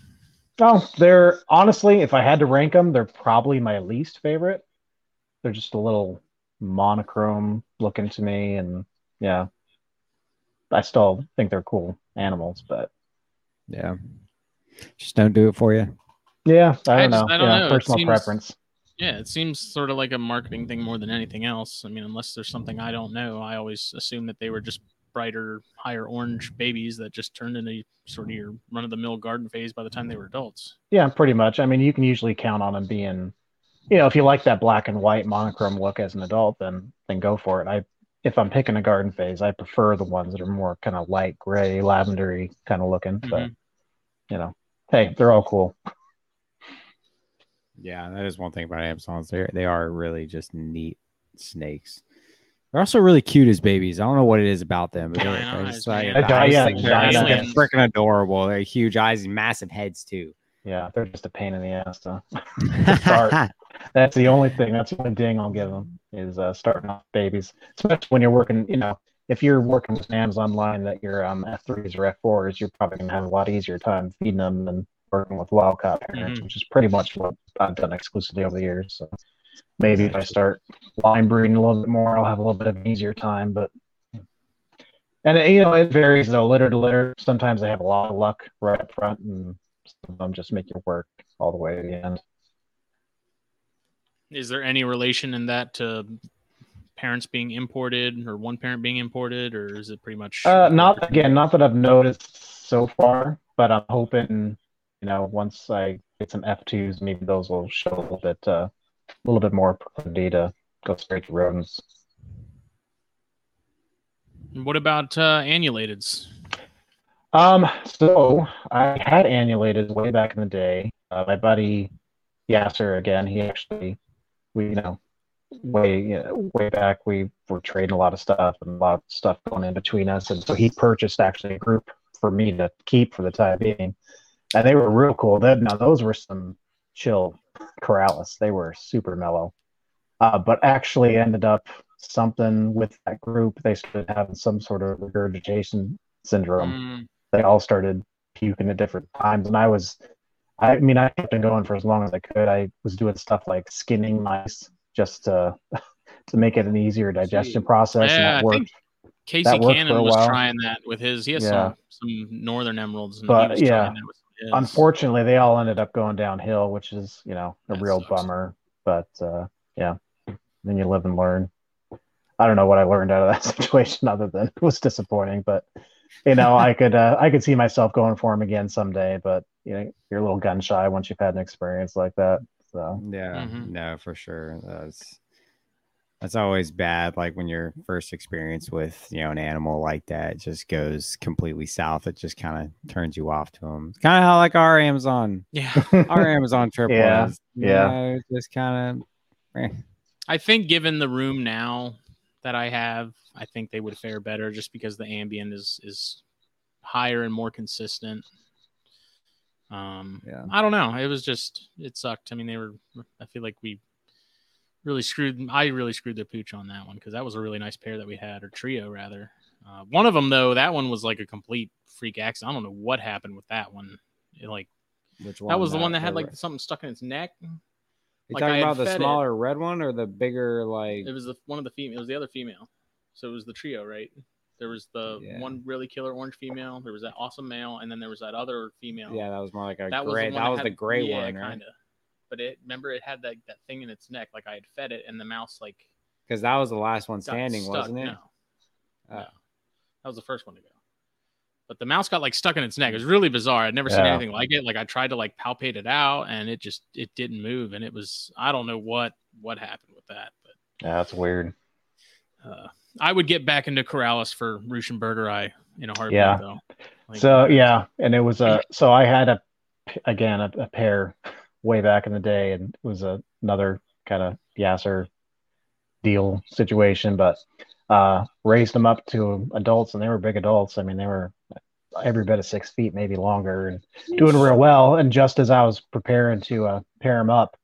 Oh, they're honestly, if I had to rank them, they're probably my least favorite. They're just a little monochrome looking to me, and yeah, I still think they're cool animals, but Yeah, just don't do it for you. Yeah, I I don't just- know. I don't yeah, know. Personal seems- preference. Yeah, it seems sort of like a marketing thing more than anything else. I mean, unless there's something I don't know, I always assume that they were just brighter, higher orange babies that just turned into sort of your run of the mill garden phase by the time they were adults. Yeah, pretty much. I mean, you can usually count on them being, you know, if you like that black and white monochrome look as an adult, then then go for it. I, if I'm picking a garden phase, I prefer the ones that are more kind of light gray, lavendery kind of looking. But Mhm. you know, hey, they're all cool. Yeah, that is one thing about Amazons. They they are really just neat snakes. They're also really cute as babies. I don't know what it is about them, but they're, they're just like, man. the Yeah, eyes, yeah, like, they're, giant just- they're freaking adorable. They're huge eyes and massive heads too. Yeah, they're just a pain in the ass to start. That's the only thing. That's the only ding I'll give them is uh, starting off babies, especially when you're working. You know, if you're working with an Amazon line that you're um, F3s or F4s, you're probably gonna have a lot easier time feeding them than working with wildcat parents, Mhm. which is pretty much what I've done exclusively over the years. So maybe if I start line breeding a little bit more, I'll have a little bit of an easier time. But and it, you know, it varies though, litter to litter. Sometimes they have a lot of luck right up front, and some of them just make it work all the way to the end. Is there any relation in that to parents being imported or one parent being imported, or is it pretty much? Uh, not again, not that I've noticed so far, but I'm hoping, know, once I get some F2s, maybe those will show a little bit, uh, a little bit more proclivity to go straight to rodents. What about uh, annulateds? Um, so I had annulated way back in the day. Uh, my buddy Yasser, again, he actually, we, you know, way, you know, way back, we were trading a lot of stuff and a lot of stuff going in between us. And so he purchased actually a group for me to keep for the time being. And they were real cool. That now those were some chill Corallus. They were super mellow. Uh, but actually ended up something with that group. They started having some sort of regurgitation syndrome Mm, they all started puking at different times and i was i mean i kept it going for as long as i could i was doing stuff like skinning mice just to to make it an easier digestion process and that worked Casey that worked for Cannon was trying that with his. He has Yeah. some some northern emeralds, and But, he was yeah, trying that with his. unfortunately they all ended up going downhill which is you know a That real sucks. bummer but uh yeah then you live and learn i don't know what i learned out of that situation other than it was disappointing but you know i could uh, i could see myself going for him again someday but you know you're a little gun shy once you've had an experience like that so Yeah, Mhm. no, for sure. That's that's always bad. Like when your first experience with you know an animal like that just goes completely south. It just kind of turns you off to them. It's kind of how like our Amazon, yeah, our Amazon trip Yeah, was. You yeah. know, just kind of. I think given the room now that I have, I think they would fare better just because the ambient is is higher and more consistent. Um, Yeah. I don't know. It was just it sucked. I mean, they were. I feel like we really screwed. I really screwed their pooch on that one because that was a really nice pair that we had, or trio rather. Uh, one of them though, that one was like a complete freak accident. I don't know what happened with that one. It, like Which one? that was the one that had like something stuck in its neck. You like talking about the fed it. smaller red one or the bigger like? It was the one of the female. It was the other female. So it was the trio, right? There was the Yeah. one really killer orange female. There was that awesome male, and then there was that other female. Yeah, that was more like a that gray. was that was the gray yeah, one, right? Kind of. But it remember it had that that thing in its neck, like I had fed it, and the mouse like Because that was the last one standing, stuck. wasn't it? No. Oh. no, that was the first one to go. But the mouse got like stuck in its neck. It was really bizarre. I'd never seen anything like it. Like I tried to like palpate it out, and it just it didn't move, and it was I don't know what what happened with that, but. yeah that's weird Uh, I would get back into Corallus for ruschenbergerii in a heartbeat, Yeah. though. Like, so uh, yeah and it was uh, a so i had a again a, a pair way back in the day and it was a, another kind of yasser deal situation but uh raised them up to adults and they were big adults. I mean they were every bit of six feet maybe longer and doing real well. And just as i was preparing to uh, pair them up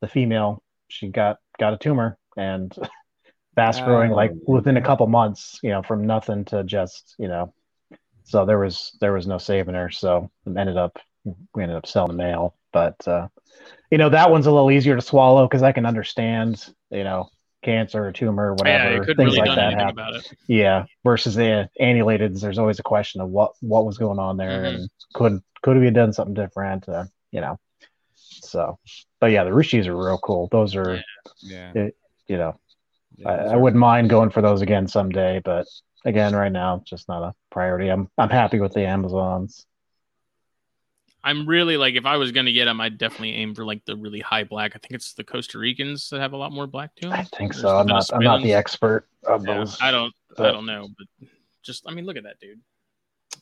the female she got got a tumor and fast growing like Oh. within a couple months you know from nothing to just you know. So there was there was no saving her so ended up we ended up selling the male but uh you know that one's a little easier to swallow because i can understand you know cancer or tumor yeah, whatever you couldn't things really like that happen about it. yeah versus the annulateds there's always a question of what what was going on there Mhm. and could could we have done something different uh, you know so but yeah, the Rishis are real cool. Those are, Yeah. Yeah. you know, Yeah, I, I wouldn't mind going for those again someday, but again, right now, just not a priority. I'm I'm happy with the Amazons. I'm really like if I was gonna get them, I'd definitely aim for like the really high black. I think it's the Costa Ricans that have a lot more black to them. I think so. I'm not I'm not the expert of Yeah, those. I don't. I don't know, but just I mean, look at that dude.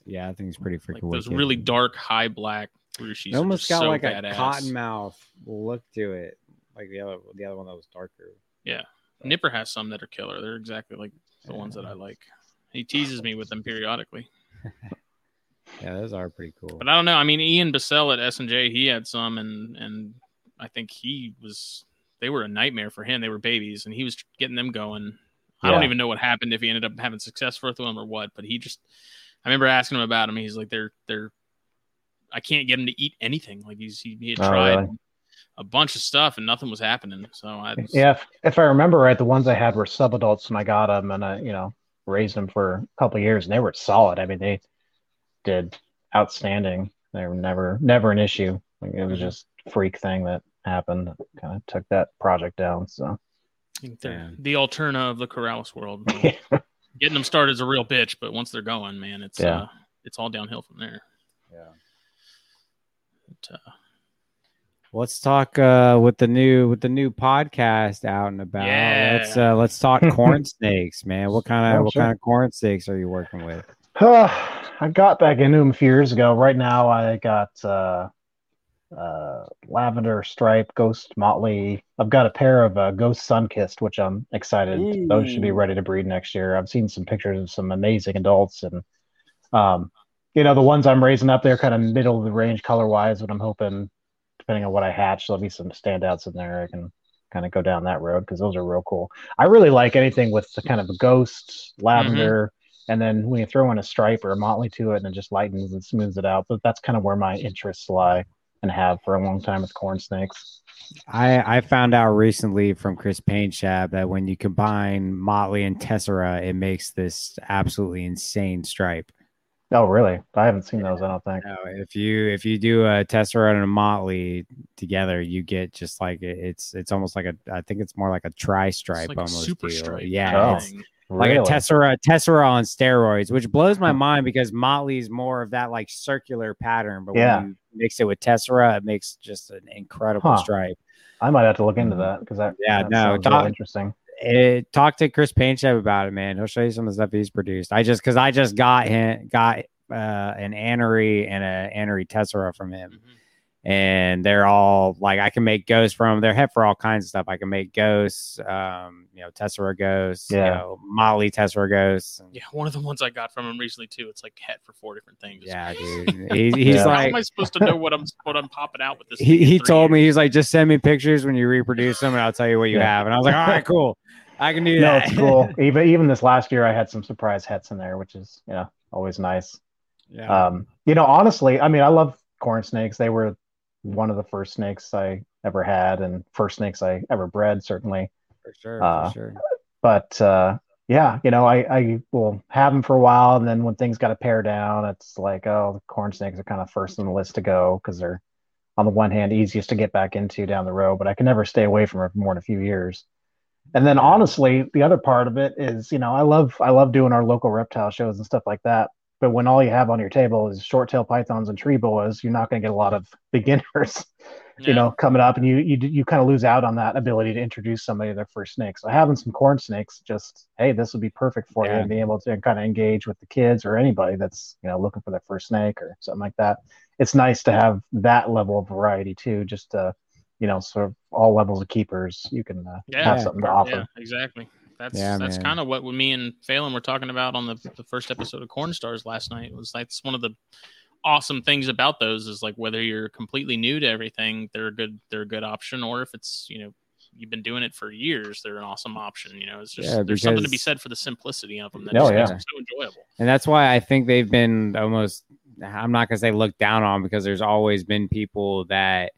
Yeah, I think he's pretty freaking Like those wicked. really dark, high black Rushis. It almost got so like badass. a cottonmouth look to it, like the other the other one that was darker. Yeah. Nipper has some that are killer. They're exactly like the ones that I like. He teases me with them periodically, Yeah, those are pretty cool. but I don't know. I mean, Ian Bassell at S and J, he had some, and and I think he was. They were a nightmare for him. They were babies, and he was getting them going. I don't even know what happened if he ended up having success with them or what, but he just. I remember asking him about him. He's like, they're they're. I can't get him to eat anything. Like he's he, he had Oh, tried really? a bunch of stuff and nothing was happening. So I just, Yeah, if, if I remember right, the ones I had were subadults when I got them, and I, you know, raised them for a couple of years, and they were solid. I mean, they did outstanding. They were never, never an issue. Like, it was Mhm. just freak thing that happened. Kind of took that project down. So, I think they're the Alterna of the Corallus world. Getting them started is a real bitch, but once they're going, man, it's Yeah. uh, it's all downhill from there. yeah. But, uh, Let's talk uh, with the new with the new podcast out and about. Yeah. Let's uh, let's talk corn snakes, man. What kind of Oh, what sure. kind of corn snakes are you working with? I got back into them a few years ago. Right now, I got uh, uh, lavender stripe, ghost motley. I've got a pair of uh, ghost sunkissed, which I'm excited. Those should be ready to breed next year. I've seen some pictures of some amazing adults, and um, you know the ones I'm raising up there, kind of middle of the range color wise. But I'm hoping, depending on what I hatch, there'll be some standouts in there. I can kind of go down that road because those are real cool. I really like anything with the kind of a ghost lavender. And then when you throw in a stripe or a motley to it, and it just lightens and smooths it out. But that's kind of where my interests lie and have for a long time with corn snakes. I I found out recently from Chris Painshab that when you combine Motley and Tessera, it makes this absolutely insane stripe. Oh, really? I haven't seen those. I don't think. No, if you if you do a Tessera and a Motley together, you get just like it's it's almost like a I think it's more like a tri it's stripe like a almost super deal. stripe. Yeah, Oh. thing. Like Really? a Tessera Tessera on steroids, which blows my mind because Motley's more of that like circular pattern, but Yeah. when you mix it with Tessera, it makes just an incredible Huh. stripe. I might have to look into that because that Yeah, that no, sounds real Doc- interesting. it, talk to Chris Painchep about it, man. He'll show you some of the stuff he's produced. I just because I just got him got uh, an Anery and a Anery Tessera from him, Mhm. And they're all like I can make ghosts from. They're head for all kinds of stuff. I can make ghosts, um, you know, Tessera ghosts, you know, Molly Tessera ghosts. and- Yeah, one of the ones I got from him recently too. It's like het for four different things. yeah, dude. He, he's Yeah. How am I supposed to know what I'm what I'm popping out with this? He, he three told me he's like just send me pictures when you reproduce them and I'll tell you what you Yeah. have and I was like all right cool I can do No, that it's cool. even even this last year, I had some surprise hets in there, which is you know always nice. yeah Um, you know, honestly, I mean, I love corn snakes. They were one of the first snakes I ever had, and first snakes I ever bred, certainly. for sure uh, for sure But uh, yeah, you know, I, I will have them for a while, and then when things got to pare down, it's like, oh, the corn snakes are kind of first on the list to go because they're, on the one hand, easiest to get back into down the road, but I can never stay away from it for more than a few years. And then honestly, the other part of it is, you know, I love I love doing our local reptile shows and stuff like that. But when all you have on your table is short tail pythons and tree boas, you're not going to get a lot of beginners you know, coming up, and you you you kind of lose out on that ability to introduce somebody to their first snake. So having some corn snakes, just hey, this would be perfect for you, and being able to kind of engage with the kids or anybody that's you know looking for their first snake or something like that. It's nice to have that level of variety too, just to you know, sort of all levels of keepers. You can uh, Yeah. have something to offer. Yeah, exactly. That's Yeah, that's kind of what me and Phelan were talking about on the the first episode of Corn Stars last night. Was that's one of the awesome things about those is like whether you're completely new to everything, they're a good they're a good option, or if it's you know you've been doing it for years, they're an awesome option. You know, it's just Yeah, there's something to be said for the simplicity of them that Oh, just yeah. makes them so enjoyable. and that's why I think they've been almost I'm not gonna say looked down on because there's always been people that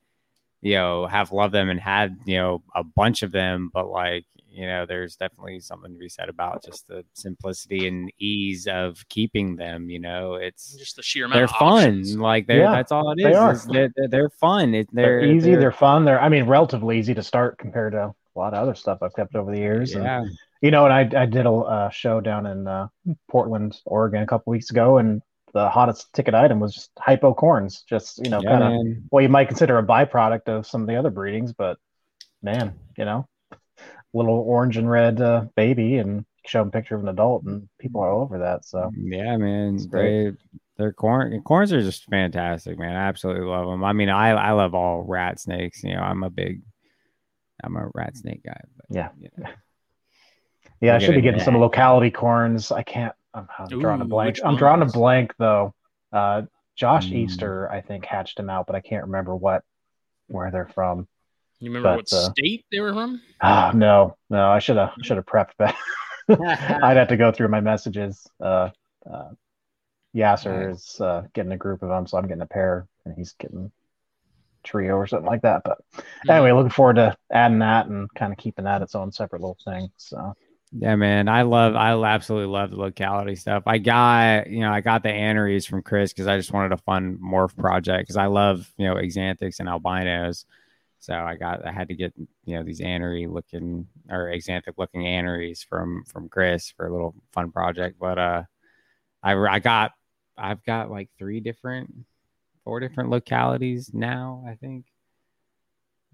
you know have loved them and had you know a bunch of them, but like you you know, there's definitely something to be said about just the simplicity and ease of keeping them. You know, it's just the sheer amount. they're of fun. options. Like they're Yeah, that's all it is. they are. is They're, they're, they're fun. It, They're, they're, easy. They're, fun. They're I mean relatively easy to start compared to a lot of other stuff I've kept over the years. And, yeah. you know, and I I did a uh, show down in uh, Portland, Oregon, a couple weeks ago, and the hottest ticket item was just hypo corns. Just you know, yeah, kind of what you might consider a byproduct of some of the other breedings, but man, you know, little orange and red uh, baby, and show them a picture of an adult, and people are all over that. So Yeah, man. They they're corn corns are just fantastic, man. I absolutely love them. I mean, I I love all rat snakes. You know, I'm a big I'm a rat snake guy. But, Yeah. you know. yeah, I Look at should be getting yeah. some locality corns. I can't. I'm, I'm drawing a blank. I'm drawing a blank though. Uh, Josh Mm. Easter, I think, hatched them out, but I can't remember what where they're from. You remember But, what uh, state they were from? Oh no, no, I should have should have prepped that. I'd have to go through my messages. Uh, uh, Yasser is uh, getting a group of them, so I'm getting a pair, and he's getting trio or something like that. But Hmm. anyway, looking forward to adding that and kind of keeping that its own separate little thing. So Yeah, man. I love I absolutely love the locality stuff. I got, you know, I got the aneries from Chris because I just wanted a fun morph project because I love, you know, axanthics and albinos. So I got I had to get, you know, these anery looking or axanthic looking aneries from from Chris for a little fun project. But uh I I got I've got like three different four different localities now, I think.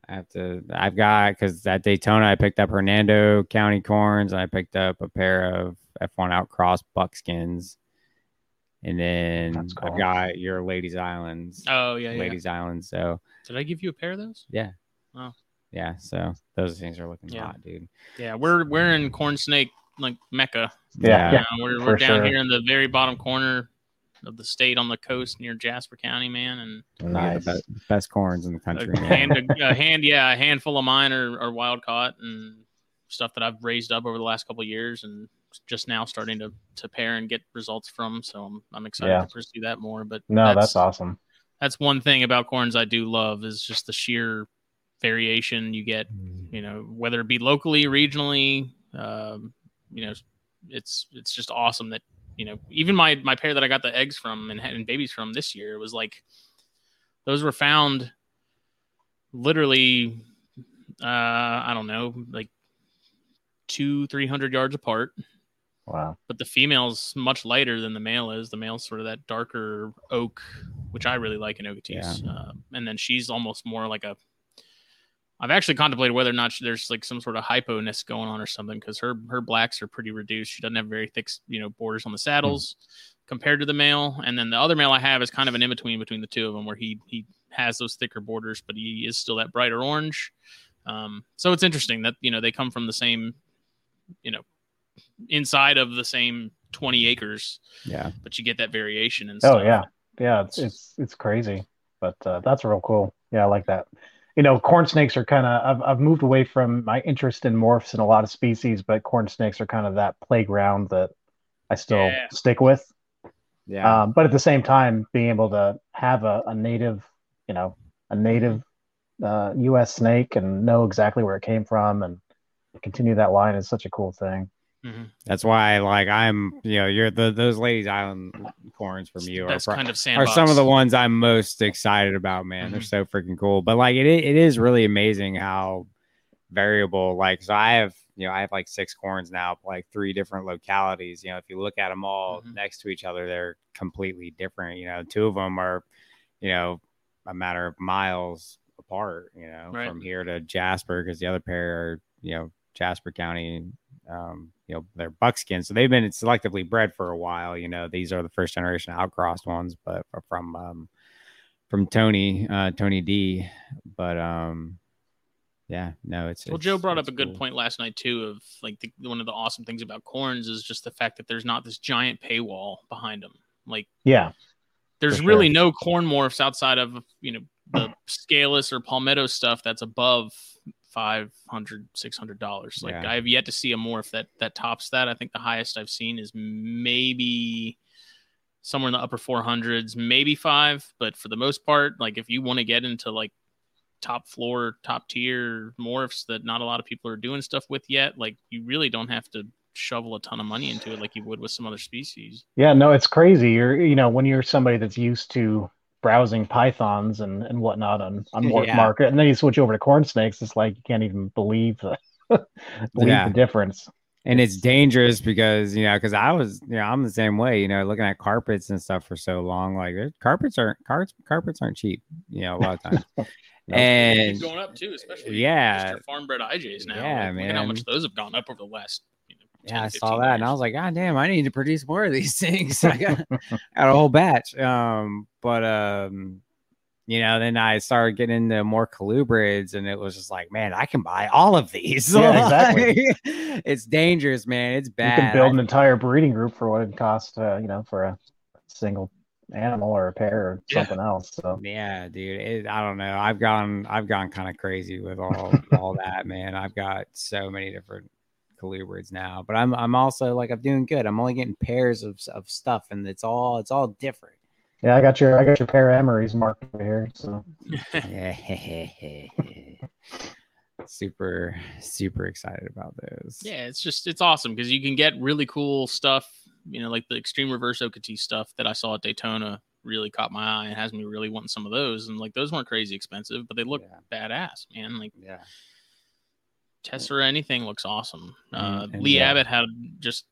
I have to. I've got because at Daytona I picked up Hernando County corns and I picked up a pair of F1 outcross buckskins, and then cool. I've got your Ladies Islands, Oh yeah, yeah. Ladies Islands. So Did I give you a pair of those? yeah, Oh. yeah. So those things are looking Yeah. hot, dude. Yeah, we're we're in corn snake like mecca. Yeah, You know, we're we're down sure. here in the very bottom corner of the state on the coast near Jasper County, man, and We got nice. the best, best corns in the country. a man. hand, a, a hand, yeah, a handful of mine are, are wild caught and stuff that I've raised up over the last couple of years, and just now starting to to pair and get results from. So I'm I'm excited Yeah. to pursue that more. But No, that's awesome. that's one thing about corns I do love is just the sheer variation you get. You know, whether it be locally, regionally, um, you know, it's it's just awesome that you know even my my pair that I got the eggs from and, and babies from this year was like those were found literally uh I don't know like two three hundred yards apart Wow. but the female's much lighter than the male is. The male's sort of that darker oak, which I really like in Okeetees. Uh, and then she's almost more like a. I've actually contemplated whether or not she, there's like some sort of hyponess going on or something because her her blacks are pretty reduced. She doesn't have very thick, you know, borders on the saddles compared to the male. And then the other male I have is kind of an in between between the two of them, where he he has those thicker borders, but he is still that brighter orange. Um, so it's interesting that you know they come from the same, you know, inside of the same 20 acres, Yeah, but you get that variation and stuff. Oh yeah, yeah. It's it's it's crazy, but uh, that's real cool. Yeah, I like that. You know, corn snakes are kind of. I've I've moved away from my interest in morphs and a lot of species, but corn snakes are kind of that playground that I still Yeah. stick with. yeah. Um, but at the same time, being able to have a, a native, you know, a native uh, U.S. snake and know exactly where it came from and continue that line is such a cool thing. Mhm. That's why, like, I'm, you know, you're the those Ladies Island corns from you are pro- kind of are some of the ones I'm most excited about, man. They're Mhm. so freaking cool. But like it, it is really amazing how variable. Like, so I have, you know, I have like six corns now, like three different localities. You know, if you look at them all Mhm. next to each other, they're completely different. You know, two of them are, you know, a matter of miles apart. You know, Right. from here to Jasper, because the other pair are, you know, Jasper County. Um, you know, they're buckskin, so they've been selectively bred for a while. You know, these are the first generation outcrossed ones, but from um, from Tony, uh, Tony D. But um, yeah, no, it's Well, it's- Joe brought up a good cool. point last night too. Of like the, one of the awesome things about corns is just the fact that there's not this giant paywall behind them. Like Yeah, there's For really no corn morphs outside of you know the scaleless or palmetto stuff that's above 500 600 dollars like Yeah. i have yet to see a morph that that tops that i think the highest i've seen is maybe somewhere in the upper 400s maybe five but for the most part like if you want to get into like top floor, top tier morphs that not a lot of people are doing stuff with yet. Like you really don't have to shovel a ton of money into it like you would with some other species. Yeah, no, it's crazy. You're you know when you're somebody that's used to browsing pythons and, and whatnot on on morph Yeah. market, and then you switch over to corn snakes, it's like you can't even believe the believe Yeah. the difference. and it's dangerous because you know because i was you know i'm the same way you know looking at carpets and stuff for so long like carpets aren't carpets carpets aren't cheap you know a lot of times and going up too, especially yeah. farm bred IJs now. Yeah, Like, Look at how much those have gone up over the last. You 10, yeah i saw that and i was like god damn i need to produce more of these things i got, got a whole batch um but um you know then i started getting into more colubrids and it was just like man i can buy all of these Yeah, exactly. it's dangerous man it's bad. You can build an entire breeding group for what it costs, uh, you know, for a single animal or a pair or Yeah. something else. So Yeah, dude. It, I don't know. I've gone I've gone kind of crazy with all all that, man. I've got so many different colubrids now, but I'm I'm also like I'm doing good. I'm only getting pairs of of stuff, and it's all it's all different. yeah, I got your I got your pair of Emorys marked over here. So super super excited about those. Yeah, it's just it's awesome because you can get really cool stuff. You know, like the extreme reverse Okeetee stuff that I saw at Daytona really caught my eye and has me really wanting some of those. And like those weren't crazy expensive, but they look Yeah. badass, man. Like Yeah. Tessera, anything looks awesome. Uh, and Lee yeah. Abbott had just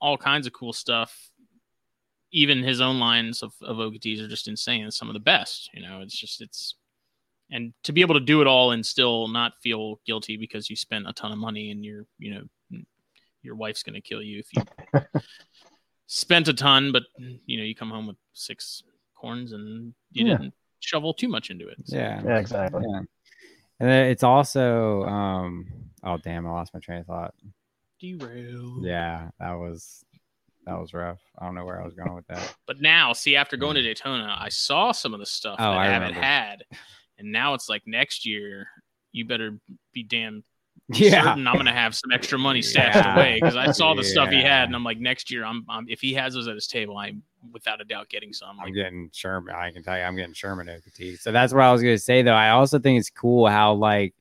all kinds of cool stuff. Even his own lines of, of Okeetees are just insane. It's some of the best. You know, it's just it's and to be able to do it all and still not feel guilty because you spent a ton of money and your you know your wife's gonna kill you if you spent a ton, but you know you come home with six corns and you Yeah. didn't shovel too much into it. So- Yeah. yeah, exactly. Yeah. And then it's also um oh damn, I lost my train of thought. Derail. Yeah, that was that was rough. I don't know where I was going with that. But now, see, after going to Daytona, I saw some of the stuff. Oh, that I Abbott remember. had, and now it's like next year, you better be damn Yeah. certain I'm gonna have some extra money stashed Yeah. away because I saw the stuff he had, and I'm like, next year, I'm, I'm if he has those at his table, I'm without a doubt getting some. I'm getting Sherman. I can tell you, I'm getting Sherman OKT. So that's what I was going to say, though. I also think it's cool how like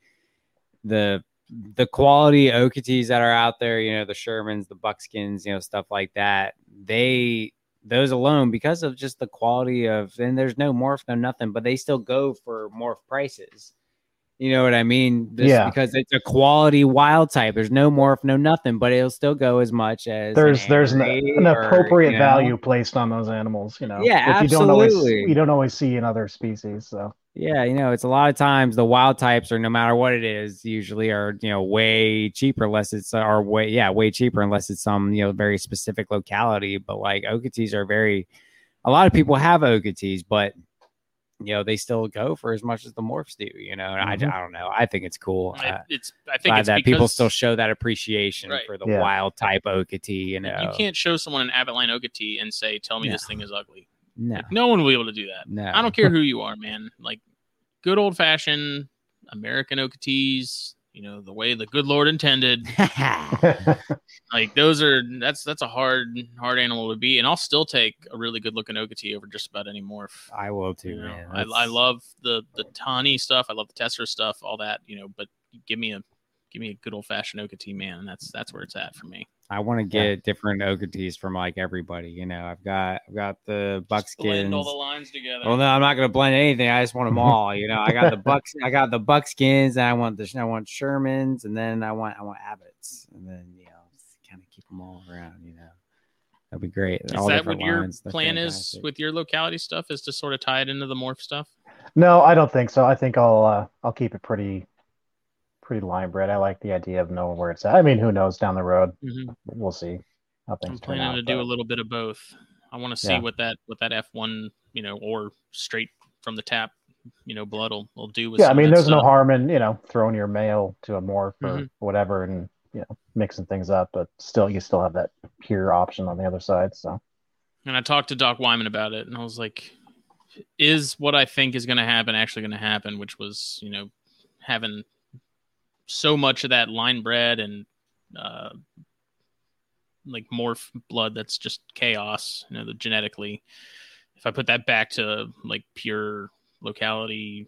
the the quality OKTs that are out there, you know, the Shermans, the Buckskins, you know, stuff like that. They those alone because of just the quality of and there's no morph, no nothing, but they still go for morph prices. You know what I mean? Just Yeah. Because it's a quality wild type. There's no morph, no nothing, but it'll still go as much as There's there's an, an or, appropriate you know? value placed on those animals, you know. Yeah, which you don't always absolutely. you don't always see in other species. So Yeah, you know, it's a lot of times the wild types are no matter what it is, usually are you know way cheaper unless it's or way yeah way cheaper unless it's some you know very specific locality. But like Okeetees are very, a lot of people have Okeetees, but you know they still go for as much as the morphs do. You know, and I. I don't know. I think it's cool. I, Uh, it's I think it's that because people still show that appreciation Right. for the Yeah. wild type Okeetee. You know, you can't show someone an Abbott line Okeetee and say, "Tell me No. this thing is ugly." no, Like, no one will be able to do that. no. I don't care who you are, man. Like good old fashioned American Okeetees, you know, the way the good Lord intended. Like those are that's that's a hard hard animal to be, and I'll still take a really good looking Okeetee over just about any morph. I will too, You man. I, I love the the Tawny stuff. I love the Tessera stuff, all that, you know. But give me a give me a good old fashioned Okeetee, man. And that's that's where it's at for me. I want to Yeah. get different Okeetees from like everybody. You know, I've got I've got the buckskins. Blend all the lines together. Well, no, I'm not gonna blend anything. I just want them all. You know, I got the Bucks. I got the Buckskins, and I want the I want Shermans, and then I want I want Abbots, and then you know, kind of keep them all around. You know, that'd be great. is All that what your lines, they're plan is with your locality stuff? Is to sort of tie it into the morph stuff? no, I don't think so. I think I'll uh, I'll keep it pretty pretty line bred. I like the idea of knowing where it's at. I mean, who knows down the road? We'll see how things I'm planning out. to do a little bit of both. I want to see Yeah. what that what that F1, you know, or straight from the tap, you know, blood will, will do with yeah, I mean, there's no harm in you know throwing your mail to a morph or Mhm. whatever, and you know mixing things up. But still, you still have that pure option on the other side. So And I talked to Doc Wyman about it, and I was like, "Is what I think is going to happen actually going to happen?" Which was, you know, having so much of that line bred and uh, like morph blood that's just chaos, you know, the genetically. If I put that back to like pure locality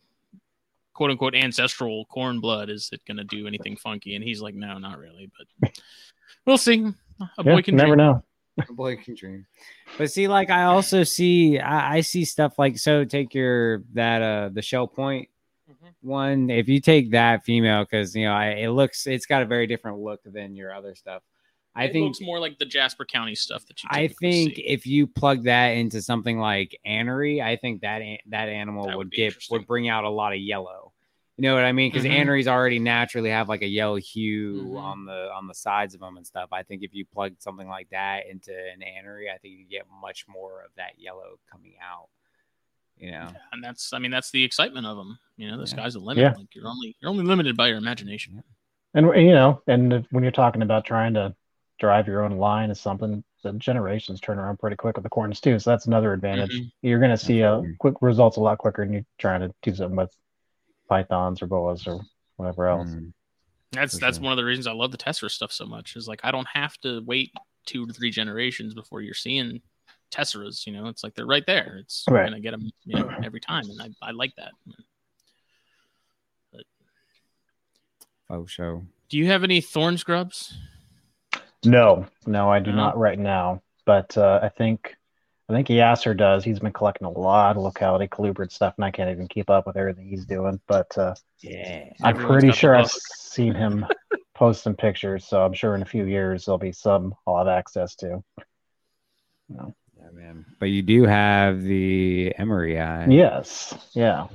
quote unquote ancestral corn blood. Is it going to do anything funky? And he's like, no, not really, but we'll see. A boy Yeah, can never dream. know. A boy can dream. But see, like I also see, I, I see stuff like so. Take your that uh the shell point Mhm. one. If you take that female, because you know I, it looks, it's got a very different look than your other stuff. I it think looks more like the Jasper County stuff that you. I think see. if you plug that into something like anery, I think that that animal That would, would get would bring out a lot of yellow. You know what I mean? Because Mhm. aneries already naturally have like a yellow hue Mhm. on the on the sides of them and stuff. I think if you plug something like that into an anery, I think you get much more of that yellow coming out. You know? and that's I mean that's the excitement of them. You know, the Yeah. sky's the limit. Yeah. Like you're only you're only limited by your imagination. And you know, and when you're talking about trying to drive your own line is something the generations turn around pretty quick with the corns too. So that's another advantage. Mhm. You're going to see uh, Absolutely. quick results a lot quicker than you're trying to do something with pythons or boas or whatever else. Mm. That's For that's sure. one of the reasons I love the Tessera stuff so much. Is like I don't have to wait two to three generations before you're seeing Tesseras. You know, it's like they're right there. It's Right. you're gonna get them you know, every time, and I, I like that. Oh, show. Do you have any thorn scrubs? No, no, I do No? not right now. But uh, I think I think Yasser does. He's been collecting a lot of locality colubrid stuff, and I can't even keep up with everything he's doing. But uh, Yeah. I'm pretty sure I've seen him post some pictures. So I'm sure in a few years there'll be some I'll have access to. No. Yeah, man. But you do have the emoryi. Yes, yeah.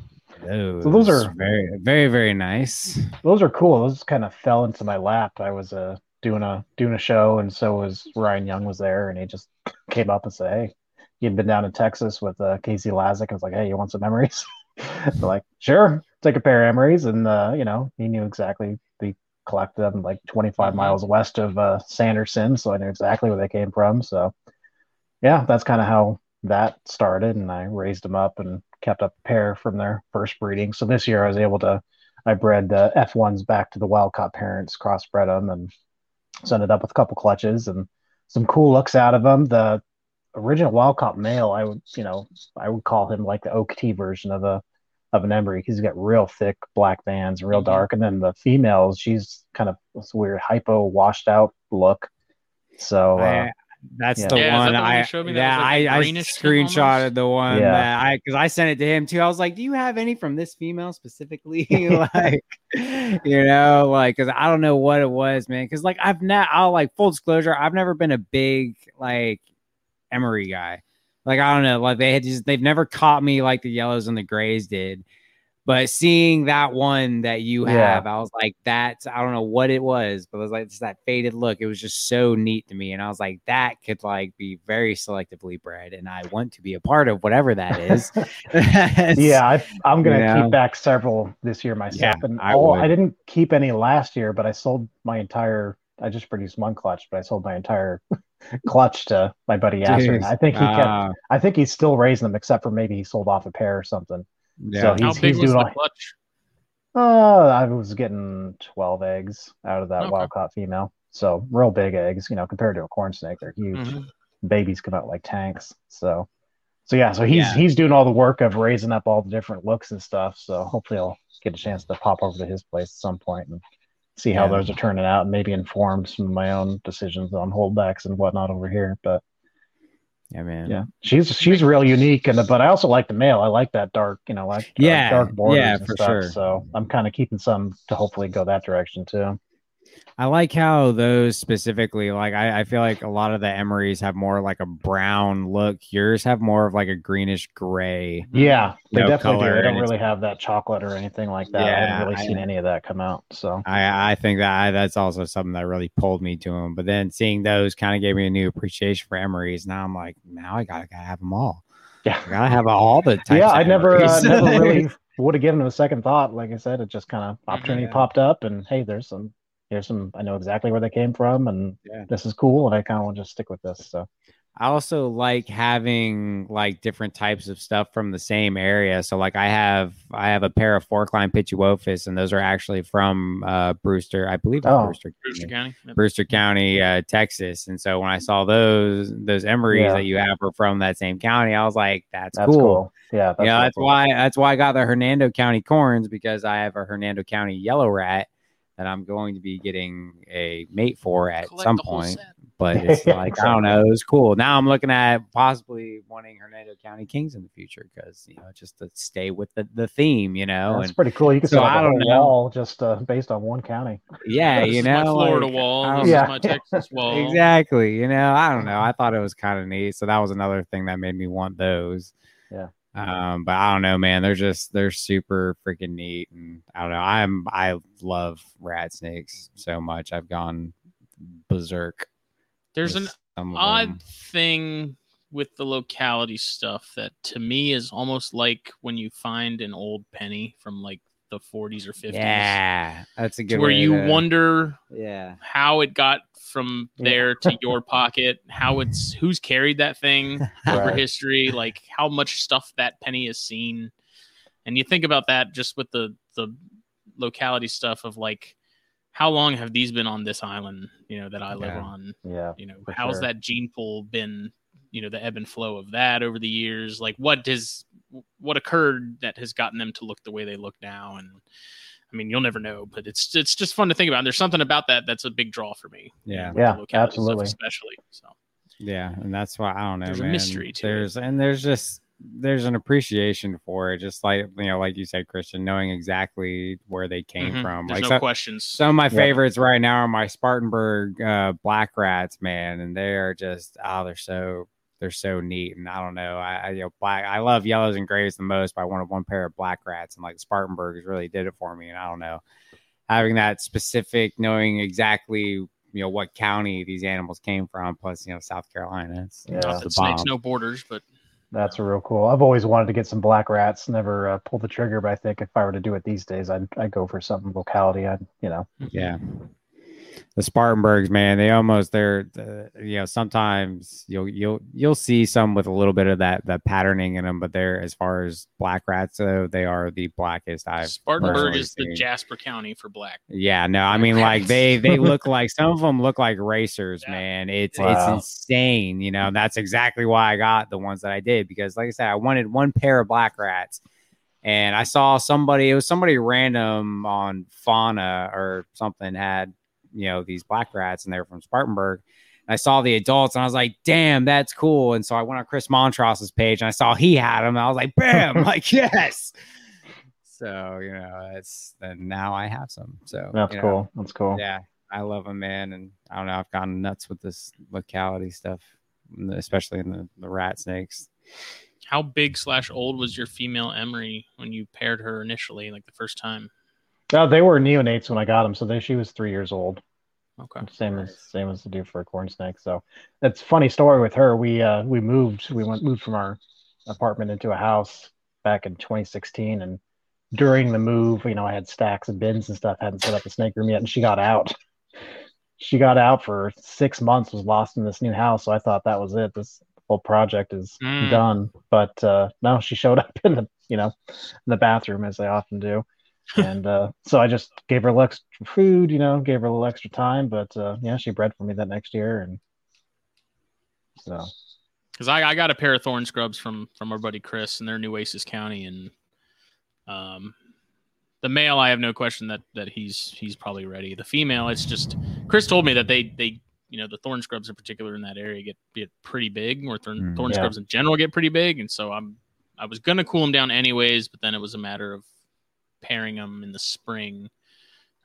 Those, So those are- very, very, very nice. those are cool. Those kind of fell into my lap. I was uh, doing a doing a show, and so was Ryan Young was there, and he just came up and said, "Hey, he'd been down in Texas with uh, Casey Lazick." and was like, "Hey, you want some memories?" Like, "Sure, take a pair of memories, and uh, you know, he knew exactly. We collected them like 25 Mhm. miles west of uh, Sanderson, so I knew exactly where they came from. So, yeah, that's kind of how that started, and I raised them up and kept up a pair from their first breeding. So this year I was able to I bred the F1s back to the wild caught parents, crossbred them, and so ended up with a couple clutches and some cool looks out of them. The original wild caught male, I would, you know, I would call him like the oak OKT version of a of an Emory. He's got real thick black bands, real Mhm. dark, and then the females, she's kind of this weird hypo washed out look. So uh, I- that's yeah. the Yeah, is that one the one I showed me that yeah was like a I, I greenish tint screenshotted almost? the one Yeah. that I because I sent it to him too. I was like, "Do you have any from this female specifically?" like, you know, like because I don't know what it was, man. Because like I've not, I'll like full disclosure, I've never been a big like Emory guy. Like I don't know, like they had just they've never caught me like the yellows and the grays did. But seeing that one that you Yeah. have, I was like, that's I don't know what it was, but it was like just that faded look. It was just so neat to me. And I was like, that could like be very selectively bred, and I want to be a part of whatever that is. yeah, I, I'm gonna you know? keep back several this year myself. Yeah, and I all. I didn't keep any last year, but I sold my entire. I just produced one clutch, but I sold my entire clutch to my buddy Yasser. I think he kept. Uh, I think he's still raising them, except for maybe he sold off a pair or something. Yeah. So How he's, big he's was doing the all. clutch? Oh, I was getting 12 eggs out of that Okay. wild caught female. So real big eggs, you know, compared to a corn snake, they're huge. Mhm. Babies come out like tanks. So, so yeah, so he's Yeah. he's doing all the work of raising up all the different looks and stuff. So hopefully I'll get a chance to pop over to his place at some point and see how Yeah. those are turning out and maybe inform some of my own decisions on holdbacks and whatnot over here. But yeah, man. yeah, she's she's real unique, and but I also like the male. I like that dark, you know, like Yeah, dark borders yeah, and for stuff. sure. So I'm kind of keeping some to hopefully go that direction too. I like how those specifically, like I, I feel like a lot of the Emorys have more like a brown look. Yours have more of like a greenish gray. Yeah, they No definitely color, do. They don't really have that chocolate or anything like that. Yeah, I haven't really I seen any of that come out. So I, I think that that's also something that really pulled me to them. But then seeing those kind of gave me a new appreciation for Emorys. Now I'm like, now I gotta, gotta have them all. yeah, I gotta have all the types. yeah. of I never, uh, never really would have given them a second thought. Like I said, it just kind of opportunity Yeah. popped up, and hey, there's some, here's some. I know exactly where they came from, and Yeah. this is cool, and I kind of want to just stick with this. So I also like having like different types of stuff from the same area. So like I have I have a pair of fork line Pituophis, and those are actually from uh, Brewster, I believe. Oh. Brewster, Brewster County, County. Yep. Brewster County, uh, Texas. And so when I saw those those Emorys Yeah. that you have are from that same county, I was like, that's, That's cool. cool. Yeah, that's yeah, real that's cool. why that's why I got the Hernando County corns because I have a Hernando County yellow rat that I'm going to be getting a mate for at some point. set. But it's like I don't know, it was cool. Now I'm looking at possibly wanting Hernando County Kings in the future because you know just to stay with the, the theme, you know, That's and pretty cool. You can so set up I a don't know. wall just uh, based on one county. yeah, you know, my Florida like, wall. This don't- is Yeah. my Texas wall. Exactly. You know, I don't know. I thought it was kind of neat. So that was another thing that made me want those. Yeah. Um, but I don't know, man. They're just they're super freaking neat, and I don't know. I'm I love rat snakes so much. I've gone berserk. There's an with some of odd thing with the locality stuff that to me is almost like when you find an old penny from like the 40s or 50s. Yeah, that's a good. Where you to- wonder Yeah. how it got from there to your pocket, how it's who's carried that thing over history, like how much stuff that penny has seen. And you think about that just with the the locality stuff of like how long have these been on this island, you know, that I live Yeah. on? Yeah. You know, how's sure. that gene pool been, you know, the ebb and flow of that over the years? Like what does what occurred that has gotten them to look the way they look now and I mean, you'll never know, but it's it's just fun to think about. And there's something about that that's a big draw for me. you Yeah. know, Yeah, the locality stuff absolutely. especially. So Yeah, and that's why I don't know. There's a mystery to it. There's and there's just there's an appreciation for it, just like you know, like you said, Christian, knowing exactly where they came mhm, from. there's Like no so- questions. Some of my Yeah. favorites right now are my Spartanburg uh, black rats, man, and they are just oh, they're so they're so neat. And I don't know, I, I you know black. I love yellows and grays the most, but I wanted one pair of black rats, and like Spartanburgs really did it for me. And I don't know, having that specific, knowing exactly you know what county these animals came from, plus you know South Carolina. It's, Yeah. it's Not that snakes no borders, but That's real cool. I've always wanted to get some black rats. Never uh, pulled the trigger, but I think if I were to do it these days, I'd I'd go for something locality. I'd you know. Yeah. The Spartanburgs, man, they almost they're uh, you know sometimes you'll you'll you'll see some with a little bit of that that patterning in them, but they're as far as black rats though they are the blackest I've Spartanburg personally is the. Jasper County for black. Yeah, no, I Black mean like they they look like some of them look like racers, Yeah. man. It's Wow. it's insane, you know. That's exactly why I got the ones that I did because, like I said, I wanted one pair of black rats, and I saw somebody. It was somebody random on Fauna or something had you know these black rats, and they were from Spartanburg. And I saw the adults, and I was like, "Damn, that's cool!" And so I went on Chris Montross's page, and I saw he had them. And I was like, "Bam!" like yes. So you know, it's and now I have some. So That's you know, cool. That's cool. yeah, I love them, man, and I don't know. I've gone nuts with this locality stuff, especially in the, the rat snakes. How big slash old was your female Emory when you paired her initially, like the first time? No, they were neonates when I got them, so they, she was three years old. Okay. Same as same as the do for a corn snake. So that's funny story with her. We uh we moved we went moved from our apartment into a house back in 2016 and during the move, you know, I had stacks of bins and stuff, hadn't set up a snake room yet, and she got out. She got out for six months, was lost in this new house. So I thought that was it. This whole project is Mm. done. But uh no, she showed up in the you know in the bathroom as they often do. And uh, so I just gave her a little extra food, you know, gave her a little extra time. But uh, yeah, she bred for me that next year, and so Because I, I got a pair of thorn scrubs from from our buddy Chris, and they're Nueces County, and um, the male I have no question that that he's he's probably ready. The female, it's just Chris told me that they they you know the thorn scrubs in particular in that area get get pretty big, or thorn, Mm. thorn Yeah. scrubs in general get pretty big, and so I'm I was gonna cool them down anyways, but then it was a matter of pairing them in the spring.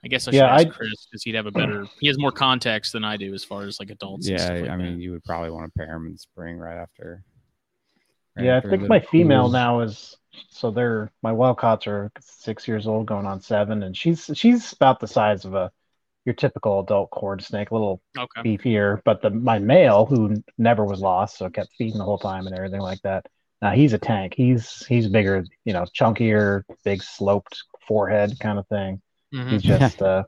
I guess I should Yeah, ask I- Chris because he'd have a better. He has more context than I do as far as like adults. and Yeah, stuff like I mean, that. you would probably want to pair them in spring right after. right yeah, I think the my female now is so they're my Wildcats are six years old, going on seven, and she's she's about the size of a your typical adult corn snake, a little okay. beefier. But the my male who never was lost, so kept feeding the whole time and everything like that. Now he's a tank. He's he's bigger, you know, chunkier, big sloped forehead kind of thing. Mhm. He's just uh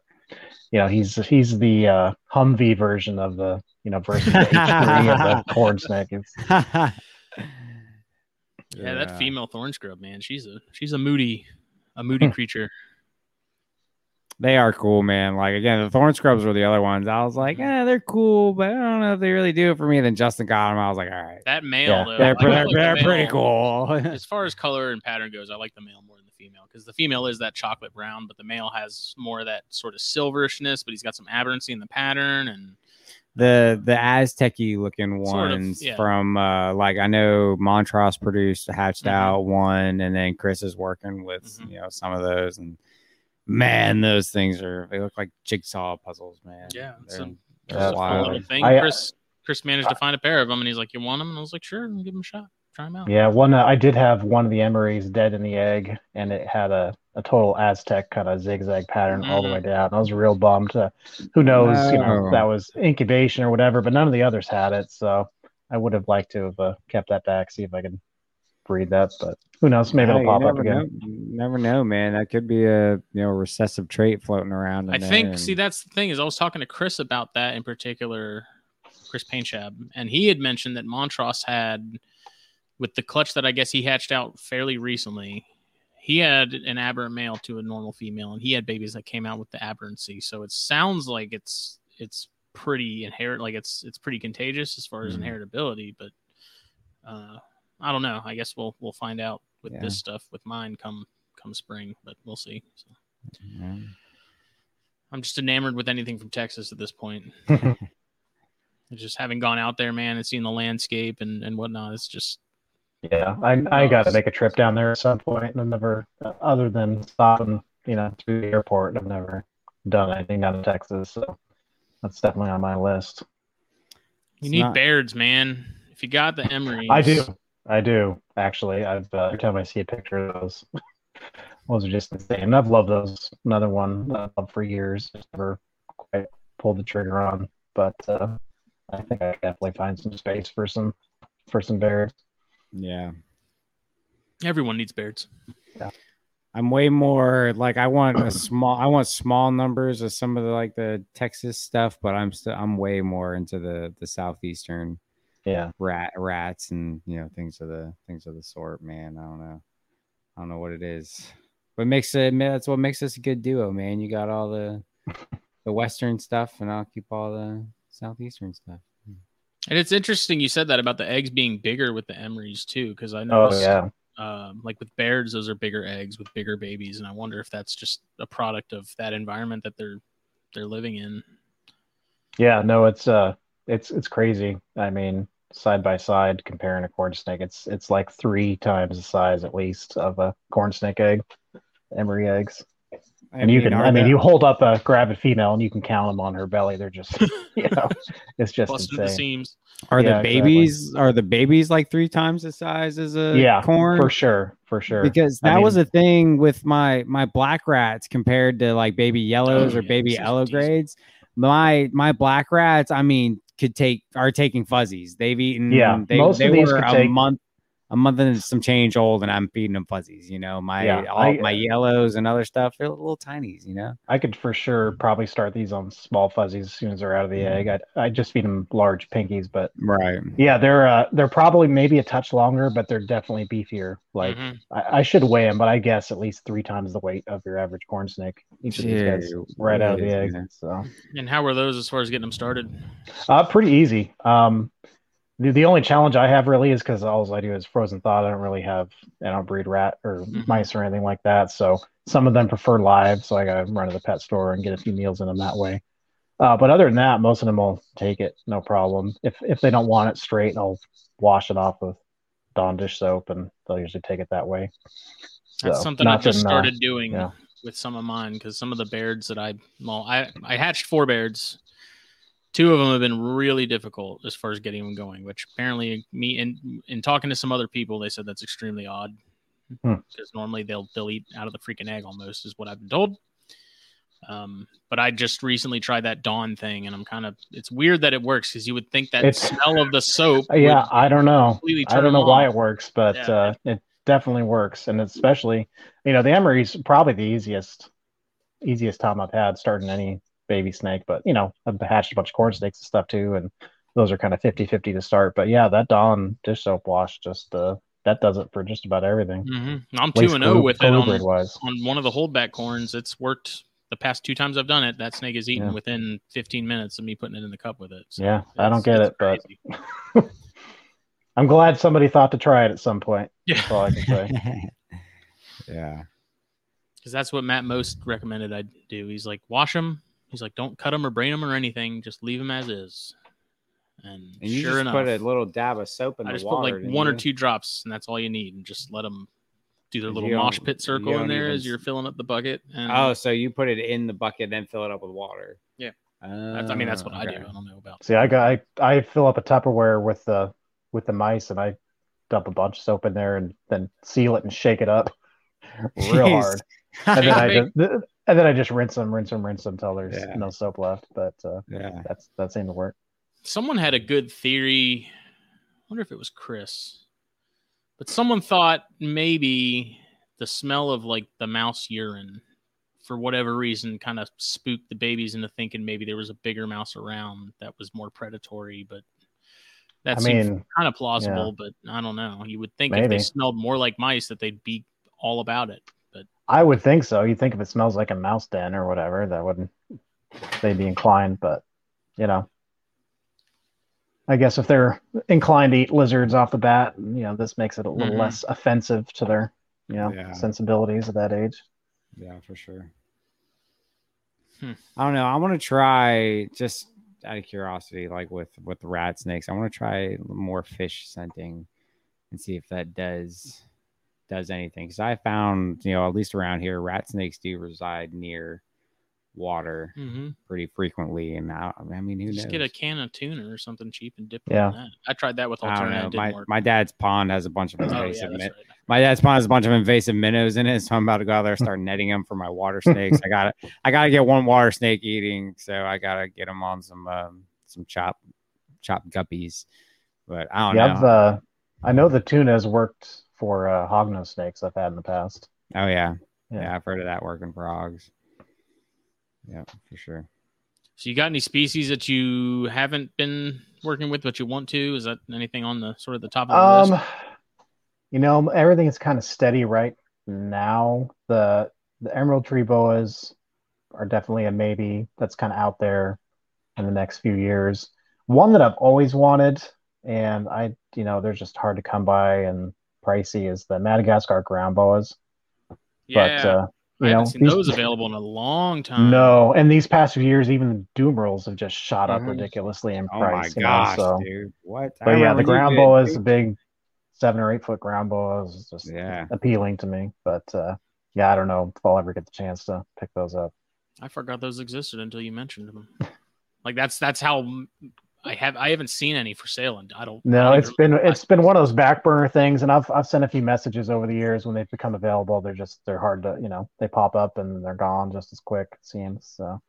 you know, he's he's the uh, Humvee version of the you know version of the corn snake. It's, yeah, that female thorn scrub, man, she's a she's a moody a moody Hmm. creature. They are cool, man. Like again, the thorn scrubs were the other ones. I was like, eh, they're cool, but I don't know if they really do it for me. And then Justin got them. I was like, all right, That male, Yeah, though, they're, like- I they're, like the they're male. pretty cool. As far as color and pattern goes, I like the male more than the female because the female is that chocolate brown, but the male has more of that sort of silverishness, but he's got some aberrancy in the pattern and the the Aztec looking Sort of, ones yeah. from uh like I know Montross produced a hatched Mhm. out one, and then Chris is working with Mhm. you know some of those, and man, those things are they look like jigsaw puzzles, man. Yeah, it's they're, a- they're a wild. little thing. I- Chris Chris managed to find a pair of them, and he's like, "You want them?" And I was like, "Sure, give them a shot. Try them out." yeah, one uh, I did have one of the emorys dead in the egg, and it had a, a total Aztec kind of zigzag pattern all the Mhm. way down. I was real bummed. Uh, who knows? You know, that was incubation or whatever, but none of the others had it. So I would have liked to have uh, kept that back, see if I could breed that. But who knows? Maybe Yeah, it'll pop up again. know- never know, man. That could be a you know recessive trait floating around. in I there, think. and- See, that's the thing is, I was talking to Chris about that in particular, Chris Painchab, and he had mentioned that Montross had, with the clutch that I guess he hatched out fairly recently, he had an aberrant male to a normal female, and he had babies that came out with the aberrancy. So it sounds like it's it's pretty inherent, like it's it's pretty contagious as far as Mhm. inheritability. But uh, I don't know. I guess we'll we'll find out with Yeah. this stuff with mine come come spring, but we'll see. So. Yeah. I'm just enamored with anything from Texas at this point. just having gone out there, man, and seen the landscape and, and whatnot, it's just Yeah, I I got to make a trip down there at some point, and I've never, other than stopping, you know, through the airport, I've never done anything down in Texas. So that's definitely on my list. you It's need not- Bairds, man. If you got the Emory, I do, I do actually. I've uh, every time I see a picture of those, those are just insane. I've loved those. Another one I've loved for years. Just never quite pulled the trigger on, but uh, I think I definitely find some space for some for some Bairds. Yeah. Everyone needs Bairds. I'm way more like I want a small I want small numbers of some of the like the Texas stuff, but I'm still I'm way more into the the southeastern Yeah, rat rats and you know things of the things of the sort, man. I don't know. I don't know what it is. But makes it man, that's what makes us a good duo, man. You got all the the western stuff and I'll keep all the southeastern stuff. And it's interesting you said that about the eggs being bigger with the Emorys too, because I oh noticed, yeah, um, like with Bairds, those are bigger eggs with bigger babies, and I wonder if that's just a product of that environment that they're they're living in. yeah. No, it's uh, it's it's crazy. I mean, side by side comparing a corn snake, it's it's like three times the size at least of a corn snake egg, emory eggs. I And you can, I mean, the- you hold up a gravid female and you can count them on her belly. They're just, you know, it's just Busting the seams. are yeah, the exactly. babies are the babies like three times the size as a Yeah, corn? for sure, for sure. because I that was a thing with my my black rats compared to like baby yellows Oh, or yeah, baby those yellow grades my my black rats i mean could take are taking fuzzies they've eaten Yeah, they, most they of these were could a take- month a month and some change old and i'm feeding them fuzzies you know my Yeah, all, I- my yellows and other stuff they're little tinies you know I could for sure probably start these on small fuzzies as soon as they're out of the egg. I I just feed them large pinkies, but right yeah, they're uh, they're probably maybe a touch longer, but they're definitely beefier. Like Mhm. I, I should weigh them, but I guess at least three times the weight of your average corn snake. Each of these guys right out of the egg. So And how were those as far as getting them started? Uh, pretty easy. Um, the, the only challenge I have really is because all I do is frozen thaw. I don't really have, I don't breed rat or Mhm. mice or anything like that. So some of them prefer live. So I got to run to the pet store and get a few meals in them that way. Uh, but other than that, most of them will take it, no problem. If if they don't want it straight, I'll wash it off with Dawn dish soap, and they'll usually take it that way. That's So, something I just uh, started doing yeah. with some of mine because some of the Bairds that I well, I I hatched four Bairds. Two of them have been really difficult as far as getting them going, which apparently me in in talking to some other people, they said that's extremely odd Hmm. because normally they'll they'll eat out of the freaking egg almost is what I've been told. Um, but I just recently tried that Dawn thing, and I'm kind of it's weird that it works because you would think that It's- smell of the soap. Yeah, I don't know. I don't know why it works, but Yeah. uh, it definitely works, and especially, you know, the emory's probably the easiest easiest time I've had starting any baby snake. But you know, I've hatched a bunch of corn snakes and stuff too, and those are kind of 50-50 to start. But yeah, that Dawn dish soap wash just uh, that does it for just about everything. Mm-hmm. I'm At two and zero with it on, on one of the holdback corns. It's worked the past two times I've done it. That snake is eaten Yeah. within 15 minutes of me putting it in the cup with it. So Yeah, I don't get it's it, but. I'm glad somebody thought to try it at some point. yeah, That's all I can say. yeah. because that's what Matt Most recommended I do. He's like, wash them. He's like, don't cut them or brain them or anything. Just leave them as is. And, And you sure just enough, put a little dab of soap in I the just water. put like didn't one or two drops, and that's all you need, and just let them do their little don't- mosh pit circle in there even as you're filling up the bucket. And Oh, so you put it in the bucket, and then fill it up with water. Yeah. Uh, that's, I mean, that's what I do. I don't know about. See, I got I, I fill up a Tupperware with the with the mice, and I dump a bunch of soap in there, and then seal it and shake it up real Jeez. hard, and then I just and then I just rinse them, rinse them, rinse them until there's Yeah. no soap left. But uh, Yeah. that's that seemed to work. someone had a good theory. I wonder if it was Chris, but someone thought maybe the smell of like the mouse urine, for whatever reason, kind of spooked the babies into thinking maybe there was a bigger mouse around that was more predatory. But that I seems mean, kind of plausible. But I don't know. You would think if they smelled more like mice, that they'd be all about it. But I would think so. You think if it smells like a mouse den or whatever, that wouldn't they'd be inclined. But you know, I guess if they're inclined to eat lizards off the bat, you know, this makes it a little Mhm. less offensive to their you know Yeah. sensibilities at that age. Yeah, for sure. Hmm. I don't know. I want to try just out of curiosity, like with with the rat snakes. I want to try more fish scenting and see if that does does anything. Because I found, you know, at least around here, rat snakes do reside near water mhm. pretty frequently. And I, I mean, who just knows? get a can of tuna or something cheap and dip it Yeah. in that. I tried that with I don't know. Didn't My my dad's pond has a bunch of oh, yeah, invasive. min- right. my dad's pond has a bunch of invasive minnows in it, so I'm about to go out there and start netting them for my water snakes. I got to I got to get one water snake eating, so I got to get them on some um, some chop chopped guppies. But I don't yeah, know. I've, uh, I know the tuna has worked for uh, hognose snakes I've had in the past. oh yeah. Yeah. yeah, I've heard of that working for hogs. Yeah, for sure. So you got any species that you haven't been working with but you want to? Is that anything on the sort of the top of the Um, list? you know, everything is kind of steady right now. The the emerald tree boas are definitely a maybe. That's kind of out there in the next few years. One that I've always wanted, and I, you know, they're just hard to come by and pricey, is the Madagascar ground boas. Yeah, but uh, I you know, haven't seen these- those available in a long time. No, and these past few years, even the Dumerils have just shot up Mhm. ridiculously in price. Oh my price. know, gosh, so- dude! What? I But yeah, the ground did, boa is a big seven or eight foot ground boa is just Yeah. appealing to me. But uh, yeah, I don't know if I'll ever get the chance to pick those up. I forgot those existed until you mentioned them. Like that's that's how m- I have I haven't seen any for sale, and I don't. I No, don't it's been it's been one of those back burner things, and I've I've sent a few messages over the years when they've become available. They're just they're hard to you know they pop up and they're gone just as quick it seems. So,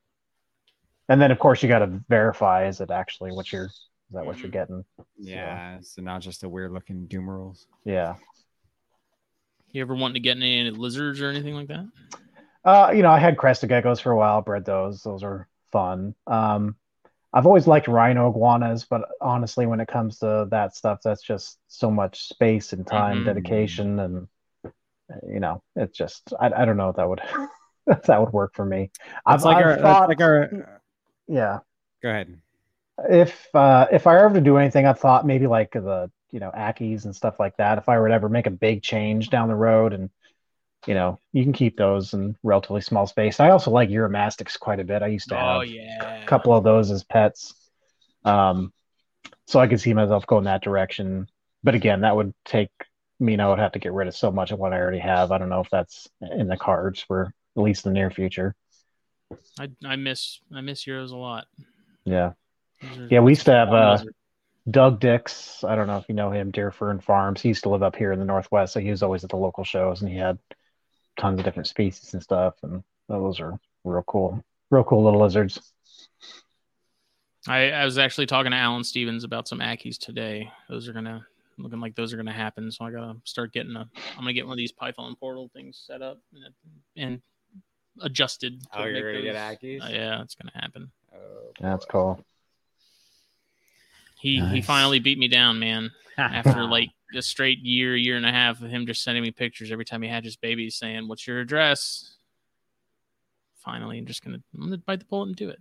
and then of course you got to verify is it actually what you're is that what you're Mhm. getting? Yeah, so not just a weird looking Dumerils. Yeah. You ever wanting to get any lizards or anything like that? Uh, you know, I had crested geckos for a while, bred those. Those are fun. Um, I've always liked rhino iguanas, but honestly, when it comes to that stuff, that's just so much space and time, Mhm. dedication, and you know, it's just I, I don't know if that would if that would work for me. I've, like I've our, thought, like our. yeah. Go ahead. If uh, if I were ever to do anything, I've thought maybe like the you know Ackies and stuff like that. If I were to ever make a big change down the road and you know, you can keep those in relatively small space. I also like Uromastyx quite a bit. I used to have Oh yeah, a couple of those as pets. Um, so I could see myself going that direction. But again, that would take me, I would have to get rid of so much of what I already have. I don't know if that's in the cards for at least the near future. I I miss I miss Uros a lot. Yeah. Yeah, we used to have uh, Doug Dix. I don't know if you know him, Deer Fern Farms. He used to live up here in the Northwest. So he was always at the local shows and he had tons of different species and stuff. And those are real cool, real cool little lizards. I, I was actually talking to Alan Stevens about some Ackies today. Those are gonna looking like those are gonna happen. So I gotta start getting a. I'm gonna get one of these Python portal things set up and, and adjusted. to Oh, you're make gonna get Ackies? Uh, yeah, it's gonna happen. Oh, That's cool. He he finally beat me down, man. After like a straight year, year and a half of him just sending me pictures every time he had his babies, saying, "What's your address?" Finally, I'm just gonna I'm gonna bite the bullet and do it.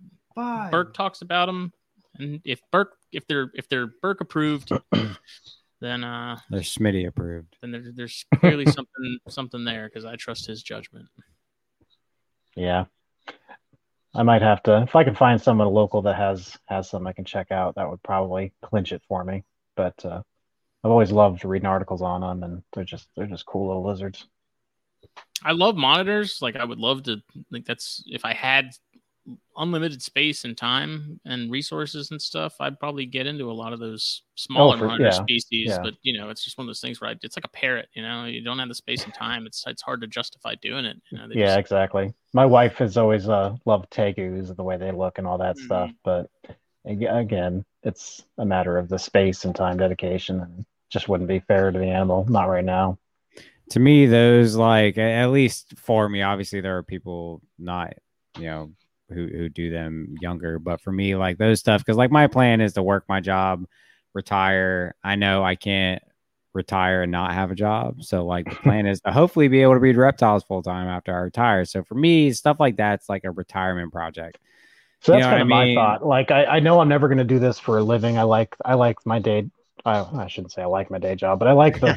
Burke talks about him, and if Burke if they're if they're Burke approved, then uh they're Smitty approved. then there, there's clearly something something there because I trust his judgment. Yeah. I might have to if I can find someone local that has has some I can check out, that would probably clinch it for me. But uh, I've always loved reading articles on them and they're just they're just cool little lizards. I love monitors. Like I would love to like that's if I had unlimited space and time and resources and stuff, I'd probably get into a lot of those smaller Oh, for- monitor yeah, species. yeah. But you know, it's just one of those things where I, it's like a parrot. You know, you don't have the space and time. It's it's hard to justify doing it. You know, Yeah, just- exactly. My wife has always uh, loved tegus and the way they look and all that Mhm. stuff. But again, it's a matter of the space and time dedication, and just wouldn't be fair to the animal. Not right now. to me those like at least for me obviously there are people not you know who, who do them younger but for me like those stuff because like my plan is to work my job retire i know i can't retire and not have a job so like the plan is to hopefully be able to breed reptiles full time after i retire so for me stuff like that's like a retirement project So You that's know kind of I my thought. Like I, I know I'm never going to do this for a living. I like I like my day. I, I shouldn't say I like my day job, but I like the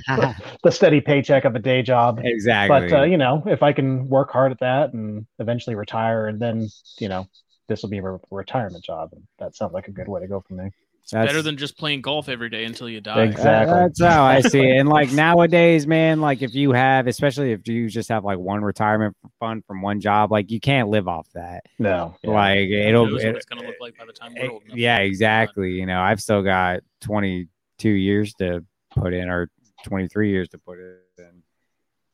the steady paycheck of a day job. exactly But uh, you know, if I can work hard at that and eventually retire, and then you know, this will be a re- retirement job, and that sounds like a good way to go for me. it's better than just playing golf every day until you die. Exactly. That's how I see it. And like nowadays, man, like if you have, especially if you just have like one retirement fund from one job, like you can't live off that. No, yeah. Like it'll, knows it- what it's gonna look like by the time we're old enough. yeah, exactly. You know, I've still got 22 years to put in or 23 years to put it in.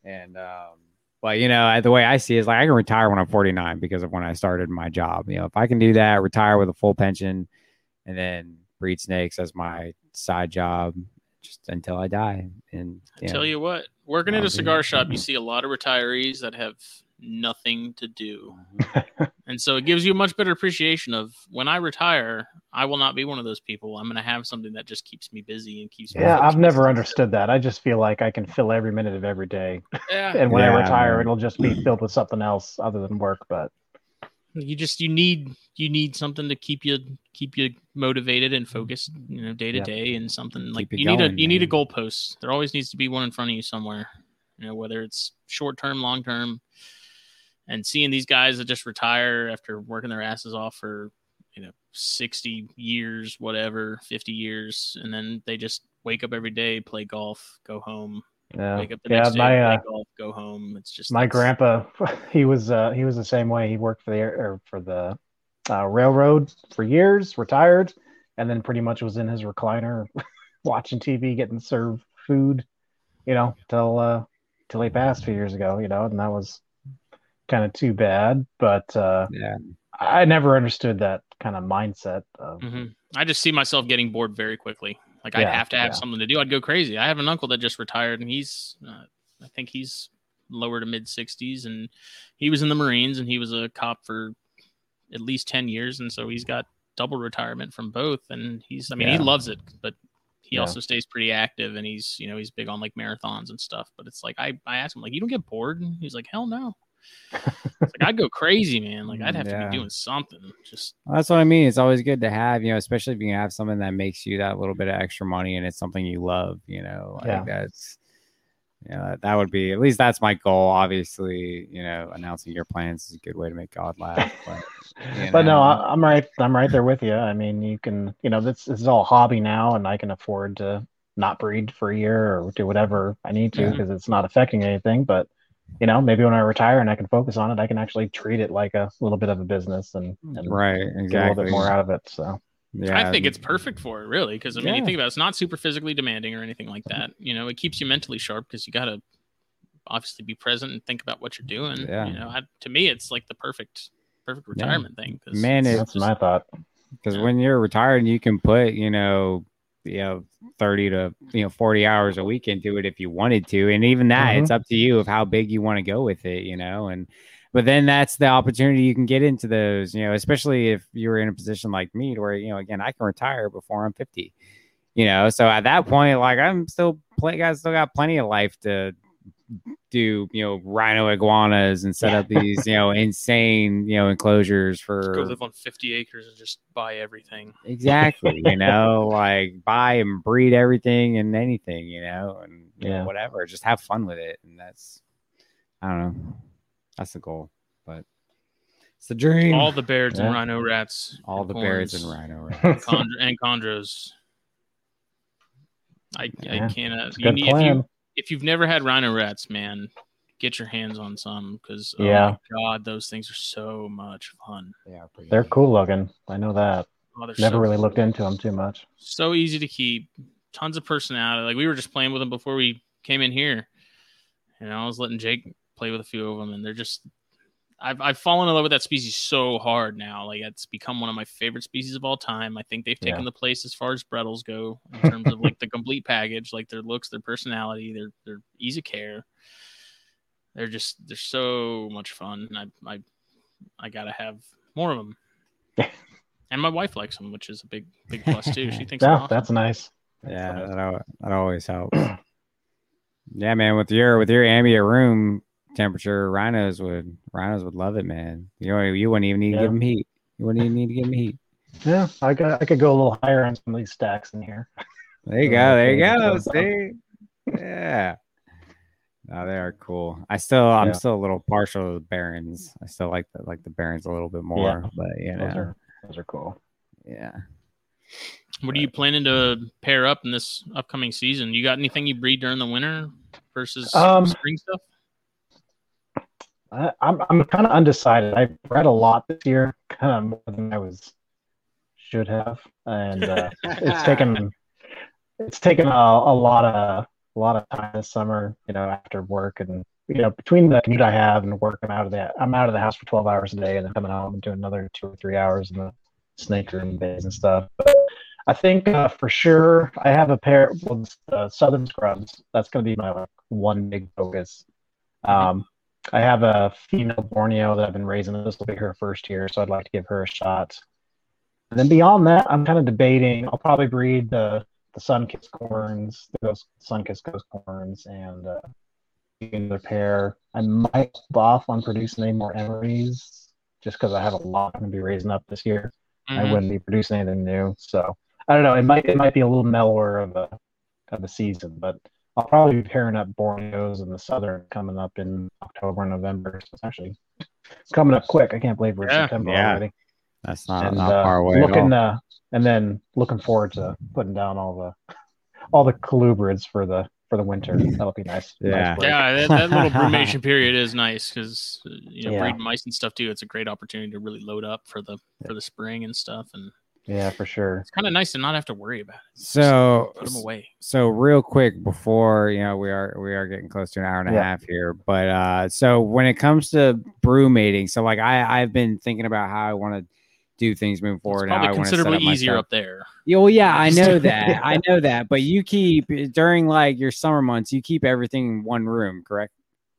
And, um, but you know, the way I see it is like I can retire when I'm 49 because of when I started my job. You know, if I can do that, retire with a full pension, and then breed snakes as my side job just until I die. And I tell you what, working at a cigar shop, you see a lot of retirees that have nothing to do. And so it gives you a much better appreciation of when I retire, I will not be one of those people. I'm going to have something that just keeps me busy and keeps me. yeah, I've never understood that. I just feel like I can fill every minute of every day, Yeah. and when Yeah. I retire, it'll just be filled with something else other than work. But You just you need you need something to keep you keep you motivated and focused, you know, day to Yeah. day and something like Keep it you need going, a you need a man. goalpost. There always needs to be one in front of you somewhere. You know, whether it's short term, long term. And seeing these guys that just retire after working their asses off for, you know, 60 years, whatever, 50 years, and then they just wake up every day, play golf, go home, yeah, wake up the yeah, next day, my play uh, golf, go home. It's just my grandpa, he was uh, he was the same way. He worked for the air, or for the uh, railroad for years, retired, and then pretty much was in his recliner watching TV, getting served food, you know, till uh, till he passed a few years ago. You know, and that was kind of too bad. But uh, yeah. I never understood that kind of mindset. Of, Mhm. I just see myself getting bored very quickly. Like I'd have to have yeah. something to do. I'd go crazy. I have an uncle that just retired, and he's, uh, I think he's lower to mid sixties, and he was in the Marines, and he was a cop for at least ten years, and so he's got double retirement from both. And he's, I mean, he loves it, but he Yeah. also stays pretty active, and he's, you know, he's big on like marathons and stuff. But it's like I, I asked him like, you don't get bored? And he's like, hell no. It's like I'd go crazy, man. Like I'd mm, have to be doing something. Just Well, that's what I mean. It's always good to have, you know, especially if you have something that makes you that little bit of extra money and it's something you love, you know. Like Yeah. that's you know, that would be at least that's my goal. Obviously, you know, announcing your plans is a good way to make God laugh. But you But no. I, I'm right. I'm right there with you. I mean, you can, you know, this, this is all hobby now, and I can afford to not breed for a year or do whatever I need to because it's not affecting anything. But you know, maybe when I retire and I can focus on it, I can actually treat it like a little bit of a business and, hmm. and right, get a little bit more out of it. So Yeah, I think it's perfect for it, really, because I mean, you think about it, it's not super physically demanding or anything like that. You know, it keeps you mentally sharp because you got to obviously be present and think about what you're doing. Yeah. You know, I, to me, it's like the perfect, perfect retirement thing. Man, it's it- that's just- my thought. because Yeah. when you're retired, you can put, you know, you know, 30 to, you know, 40 hours a week into it if you wanted to. And even that, Mhm. it's up to you of how big you want to go with it, you know. And but then that's the opportunity you can get into those, you know, especially if you're in a position like me to where, you know, again, I can retire before I'm 50, you know, so at that point, like I'm still play, I still got plenty of life to do, you know, rhino iguanas and set up these, you know, insane, you know, enclosures for Go live on 50 acres and just buy everything. Exactly. You know, like buy and breed everything and anything, you know, and you know, whatever. Just have fun with it. And that's, I don't know, that's the goal. But it's the dream. All the bears Yeah. and rhino rats. All the bears and horns, rhino. Right? chond- and chondros. I, Yeah. I can't. Uh, you need, if you if you've never had rhino rats, man, get your hands on some because oh Yeah. my god, those things are so much fun. They are pretty They're cool looking. I know that. Oh, Never so, really looked into them too much. so easy to keep. Tons of personality. Like we were just playing with them before we came in here. You know, I was letting Jake play with a few of them, and they're just. I've I've fallen in love with that species so hard now. Like it's become one of my favorite species of all time. I think they've taken Yeah. the place as far as Brettles go in terms of like the complete package, like their looks, their personality, their their ease of care. They're just they're so much fun. And I I I gotta have more of them. and my wife likes them, which is a big big plus too. She thinks they're Yeah, awesome. that's nice. Yeah, that, al- that always helps. yeah, man. With your with your ambient room temperature, rhinos would rhinos would love it, man. You know, you wouldn't even need to give them heat. You wouldn't even need to give them heat. Yeah, I got I could go a little higher on some of these stacks in here. There you go. There you go. See, yeah. No, they are cool. I still, I'm Yeah. still a little partial to the Barons. I still like the like the Barons a little bit more, yeah. but you Those are those are cool. yeah. What are you planning to pair up in this upcoming season? You got anything you breed during the winter versus Um, spring stuff? I, I'm I'm kind of undecided. I read a lot this year, kind of more than I was should have, and uh, it's taken it's taken a, a lot of a lot of time this summer. You know, after work and you know between the commute I have and work, I'm out of the I'm out of the house for 12 hours a day, and then coming home and doing another two or three hours in the snake room days and stuff. But I think uh, for sure I have a pair. Well, uh, Southern Scrubs. That's going to be my like, one big focus. Um, I have a female Borneo that I've been raising. This will be her first year, so I'd like to give her a shot. And then beyond that, I'm kind of debating. I'll probably breed the the sun-kissed corns, the ghost, sun-kissed ghost corns, and uh, another pair. I might hold off on producing any more emorys just because I have a lot I'm gonna be raising up this year. I Mhm. wouldn't be producing anything new, so I don't know. It might it might be a little mellower of a of a season, but I'll probably be pairing up Borneos and the Southern coming up in October and November. So it's actually it's coming up quick. I can't believe we're Yeah. September Yeah. already. That's not and not uh, far away. at looking all. uh, and then looking forward to putting down all the all the colubrids for the for the winter. That'll be nice. Yeah. Nice. Yeah, that, that little brumation period is nice because you know Yeah. breeding mice and stuff too. It's a great opportunity to really load up for the for the spring and stuff, and yeah, for sure. it's kind of nice to not have to worry about it. so Put them away. so real quick before you know we are we are getting close to an hour and a Yeah. half here but uh so when it comes to brumating so like i i've been thinking about how i want to do things moving forward and how probably I wanna considerably up easier up there. Yeah, well, yeah, I know that. Yeah. I know that. But you keep during like your summer months, you keep everything in one room, correct?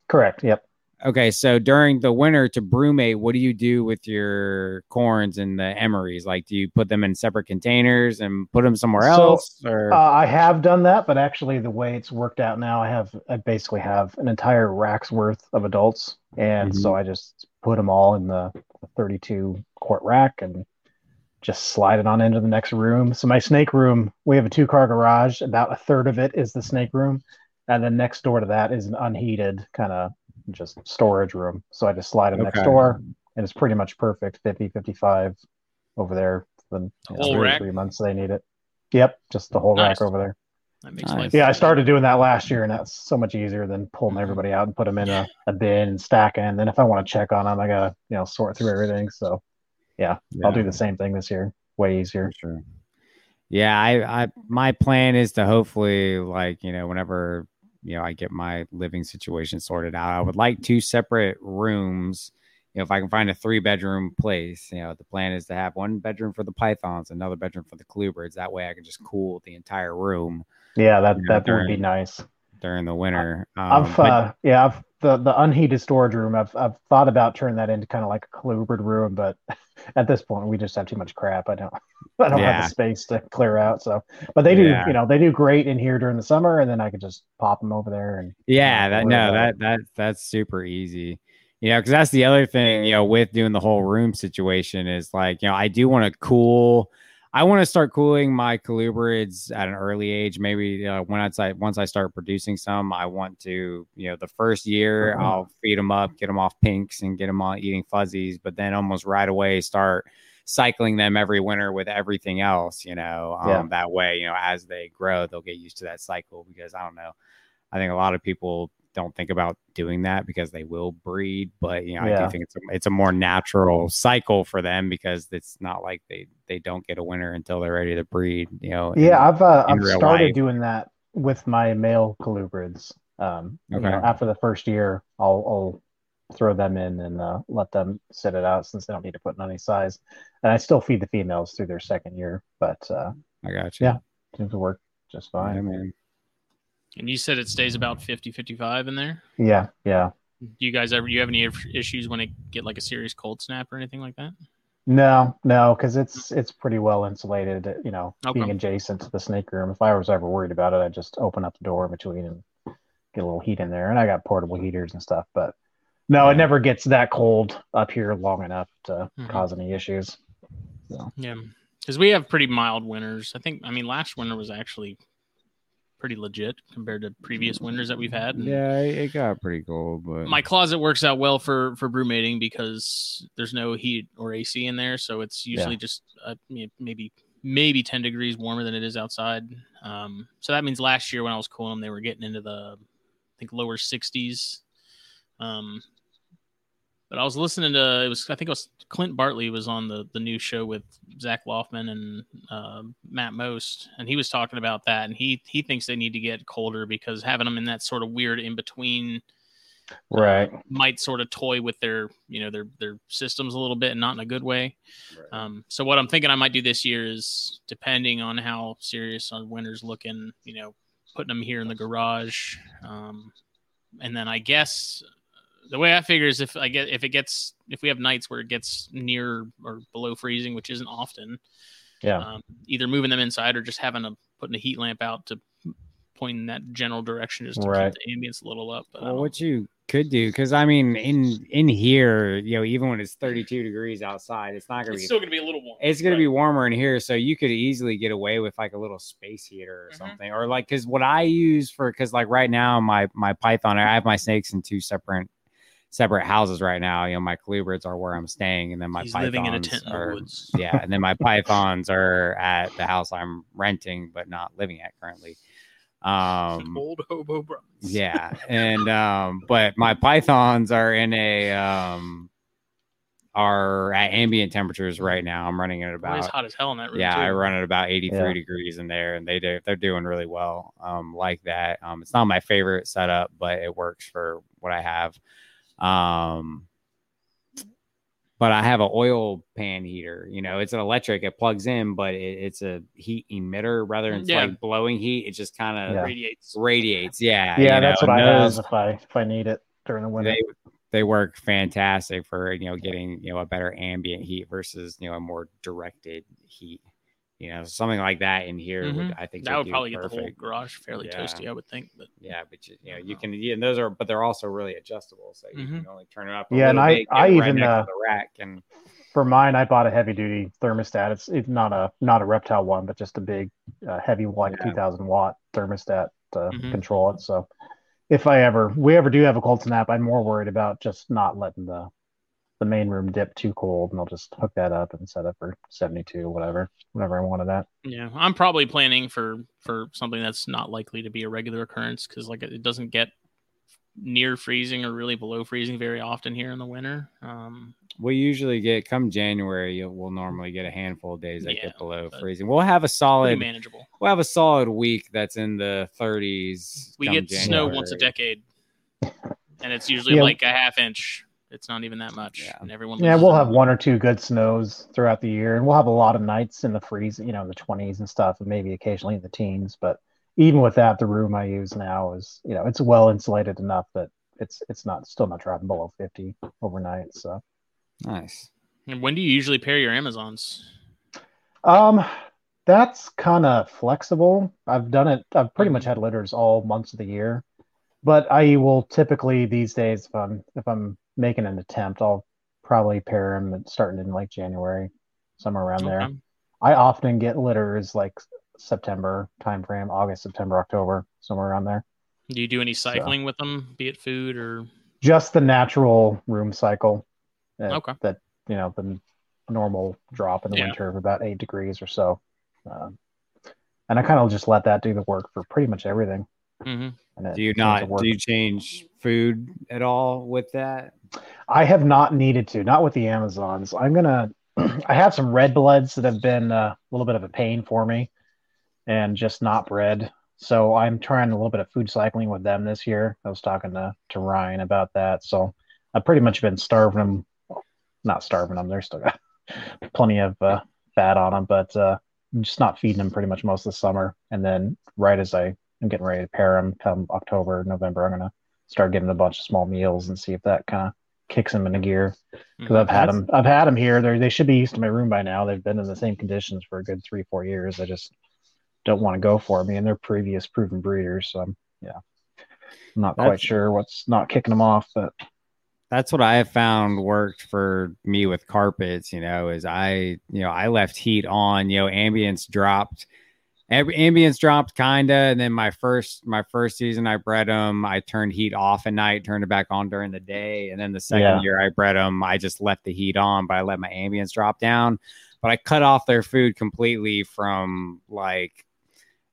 Correct. Yep. Okay, so during the winter to brumate, what do you do with your corns and the emorys? Like, do you put them in separate containers and put them somewhere So, else? Or Uh, I have done that, but actually, the way it's worked out now, I have I basically have an entire rack's worth of adults, and so I just put them all in the 32 quart rack and just slide it on into the next room. So my snake room, we have a two car garage. About a third of it is the snake room, and then next door to that is an unheated kind of just storage room. So I just slide it next door, and it's pretty much perfect 50, 55 over there. For the you know, whole two or rack? three months they need it. Yep, just the whole Nice. rack over there. That makes Nice. Yeah, I started doing that last year, and that's so much easier than pulling mm-hmm. everybody out and put them in a, a bin and stacking. And then if I want to check on them, I gotta you know sort through everything. So yeah, I'll do the same thing this year. Way easier. For sure. Yeah, I, I my plan is to hopefully like, you know, whenever you know I get my living situation sorted out, I would like two separate rooms. You know, if I can find a three bedroom place, you know, the plan is to have one bedroom for the pythons, another bedroom for the colubrids. That way I can just cool the entire room Yeah, that Yeah, that would be nice. during the winter. Um, I've but- uh, yeah, I've the the unheated storage room. I've I've thought about turning that into kind of like a colubrid room, but at this point we just have too much crap. I don't I don't Yeah. have the space to clear out. So, but they do Yeah. you know they do great in here during the summer, and then I could just pop them over there and Yeah, that no, that that that's super easy. You know, because that's the other thing. You know, with doing the whole room situation is like, you know, I do want to cool. I want to start cooling my colubrids at an early age. Maybe uh, when I once I start producing some, I want to, you know, the first year Mhm. I'll feed them up, get them off pinks, and get them on eating fuzzies. But then almost right away start cycling them every winter with everything else. You know, um, Yeah. that way, you know, as they grow, they'll get used to that cycle. Because I don't know, I think a lot of people don't think about doing that because they will breed, but you know, I do think it's a, it's a more natural cycle for them because it's not like they they don't get a winter until they're ready to breed. You know, Yeah, and- I've uh, I've started life. doing that with my male colubrids. Um, you know, after the first year, I'll I'll throw them in and uh, let them sit it out since they don't need to put in any size. And I still feed the females through their second year, but uh, I got you. Yeah. seems to work just Yeah, fine. man. And you said it stays about 50, 55 in there. Yeah, yeah. Do you guys ever? Do you have any issues when it get like a serious cold snap or anything like that? No, no, because it's it's pretty well insulated. You know, Okay. being adjacent to the snake room. If I was ever worried about it, I'd just open up the door in between and get a little heat in there. And I got portable heaters and stuff. But no, Yeah. it never gets that cold up here long enough to Mhm. cause any issues. Yeah, because we have pretty mild winters. I think. I mean, last winter was actually pretty legit compared to previous winters that we've had. and Yeah, it got pretty cold, but My closet works out well for for brumating because there's no heat or AC in there, so it's usually just uh, maybe maybe 10 degrees warmer than it is outside. Um, so that means last year when I was cooling them, they were getting into the I think lower 60s. Um, but I was listening to it was I think it was Clint Bartley was on the the new show with Zach Loftman and uh, Matt Most, and he was talking about that, and he he thinks they need to get colder because having them in that sort of weird in between Right. might sort of toy with their you know their their systems a little bit and not in a good way. Um, so what I'm thinking I might do this year is depending on how serious our winter's looking, you know, putting them here in the garage, um, and then I guess the way I figure is if I get if it gets if we have nights where it gets near or below freezing, which isn't often, Yeah. um, either moving them inside or just having a putting a heat lamp out to point in that general direction just to Right. keep the ambience a little up. But Well, what you could do, because I mean, in in here, you know, even when it's 32 degrees outside, it's not gonna it's be. still going to be a little warm. It's gonna Right. be warmer in here, so you could easily get away with like a little space heater or Mhm. something, or like because what I use for because like right now my my Python, I have my snakes in two separate separate houses right now. You know, my colubrids are where I'm staying, and then my He's pythons living in a tent in the are woods. yeah, and then my pythons are at the house I'm renting but not living at currently. Um, Old hobo bros. yeah, and um, but my pythons are in a um, are at ambient temperatures right now. I'm running at about it's hot as hell in that room. yeah, too. I run at about 83 Yeah. degrees in there, and they do they're doing really well. Um, like that. Um, it's not my favorite setup, but it works for what I have. Um, but I have an oil pan heater. You know, it's an electric. It plugs in, but it, it's a heat emitter rather than it's Yeah. like blowing heat. It just kind of Yeah. radiates. radiates. Yeah, Yeah, that's know, what I and have if I if I need it during the winter. they they work fantastic for you know getting you know a better ambient heat versus you know a more directed heat. You know, something like that in here would Mhm. I think That would do probably get the whole garage fairly Yeah. toasty, I would think. But Yeah, but you, you know you can yeah, and those are but they're also really adjustable, so you Mhm. can only turn it up. A Yeah, and little I- I right even, uh, the rack and For mine, I bought a heavy duty thermostat. It's it's not a not a reptile one, but just a big uh, heavy like Yeah. 2000 watt thermostat to Mhm. control it. So if I ever we ever do have a cold snap, I'm more worried about just not letting the the main room dip too cold, and I'll just hook that up and set it for 72, whatever, whatever I wanted at. yeah, I'm probably planning for for something that's not likely to be a regular occurrence because like it doesn't get near freezing or really below freezing very often here in the winter. Um, we usually get come January, we'll normally get a handful of days that Yeah, get below freezing. We'll have a solid manageable. we'll have a solid week that's in the 30s. We come get snow once a decade, and it's usually Yeah. like a half inch. It's not even that much, Yeah. and everyone. Yeah, we'll have one or two good snows throughout the year, and we'll have a lot of nights in the freeze, you know, in the 20s and stuff, and maybe occasionally in the teens. But even with that, the room I use now is, you know, it's well insulated enough that it's it's not still not dropping below 50 overnight. So Nice. And when do you usually pair your Amazons? um, that's kind of flexible. I've done it. I've pretty much had litters all months of the year, but I will typically these days if I'm if I'm making an attempt, I'll probably pair them starting in like January, somewhere around there. I often get litters like September timeframe, August, September, October, somewhere around there. Do you do any cycling with them, be it food or? Just the natural room cycle. That, Okay. That you know the normal drop in the Yeah. winter of about eight degrees or so, um, and I kind of just let that do the work for pretty much everything. hmm And Do you not do you change food at all with that? I have not needed to, not with the Amazons. I'm gonna. I have some red bloods that have been uh, a little bit of a pain for me, and just not bred. So I'm trying a little bit of food cycling with them this year. I was talking to to Ryan about that. So I've pretty much been starving them, not starving them. They're still got plenty of uh, fat on them, but uh, just not feeding them pretty much most of the summer. And then right as I am getting ready to pair them, come October, November, I'm gonna start giving them a bunch of small meals and see if that kind of kicks them into gear because mm-hmm. I've had them. I've had them here. They they should be used to my room by now. They've been in the same conditions for a good three four years. I just don't want to go for me, and they're previous proven breeders. So I'm yeah, I'm not quite sure what's not kicking them off, but that's what I have found worked for me with carpets, you know, is I, you know, I left heat on, you know, ambience dropped. Ambience dropped kinda, and then my first my first season I bred them. I turned heat off at night, turned it back on during the day, and then the second Yeah. year I bred them, I just left the heat on, but I let my ambience drop down. But I cut off their food completely from like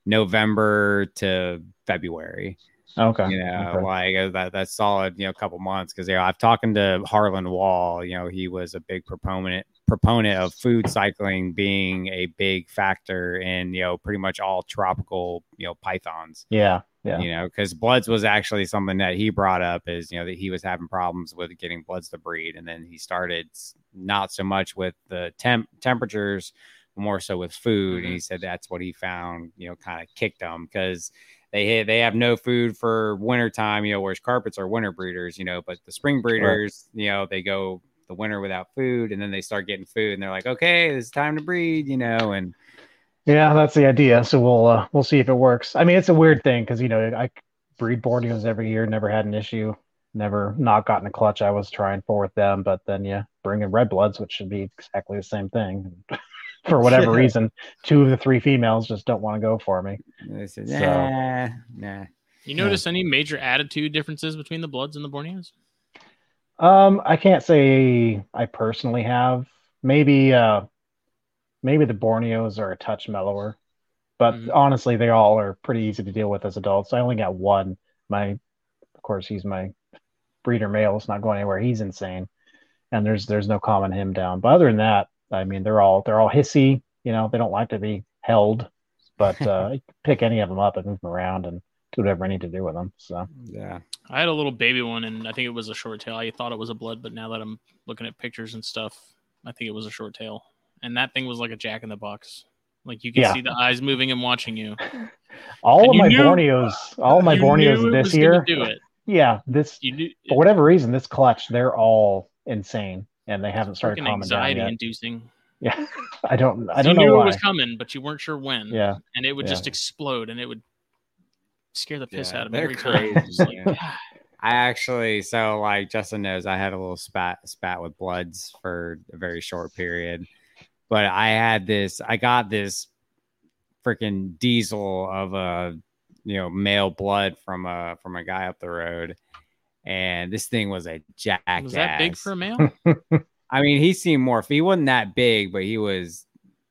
November to February okay, you know, okay. like uh, that that's solid, you know, a couple months because you know, I've talking to Harlan Wall, you know, he was a big proponent proponent of food cycling being a big factor in, you know, pretty much all tropical, you know, pythons. yeah, yeah, You know, because Bloods was actually something that he brought up is, you know, that he was having problems with getting Bloods to breed. And then he started not so much with the temp temperatures, more so with food. And mm-hmm. he said that's what he found, you know, kind of kicked them because they they have no food for winter time, you know, whereas carpets are winter breeders, you know, but the spring breeders, you know, they go the winter without food and then they start getting food and they're like, okay, it's time to breed, you know, and yeah. That's the idea. So we'll uh, we'll see if it works. I mean, it's a weird thing because you know I breed Borneos every year, never had an issue, never not gotten a clutch I was trying for with them. But then yeah, bring in red bloods, which should be exactly the same thing. for whatever reason, two of the three females just don't want to go for me. they said, So- nah, nah. You notice any major attitude differences between the Bloods and the Borneos? Um, I can't say I personally have. Maybe uh maybe the Borneos are a touch mellower. But Mhm. honestly, they all are pretty easy to deal with as adults. I only got one. My of course he's my breeder male, it's not going anywhere. He's insane. And there's there's no calming him down. But other than that, I mean they're all they're all hissy, you know, they don't like to be held. But uh pick any of them up and move them around and do whatever I need to do with them. So Yeah. I had a little baby one, and I think it was a short tail. I thought it was a blood, but now that I'm looking at pictures and stuff, I think it was a short tail. And that thing was like a jack in the box. Like you can Yeah. see the eyes moving and watching you. all And of you my knew- Borneos, all my Borneos this year, do it. yeah, this You knew for whatever reason, this clutch, they're all insane and they haven't started calming down anxiety yet. inducing. Yeah, I don't, I don't knew know it why. was coming, but you weren't sure when. Yeah, and it would Yeah. just explode, and it would scare the piss Yeah, out of me they're crazy, like, ah. I actually, so like Justin knows, I had a little spat spat with Bloods for a very short period, but I had this, I got this freaking diesel of a you know male blood from a from a guy up the road, and this thing was a jackass. was that big for a male? I mean, he seemed more. He wasn't that big, but he was.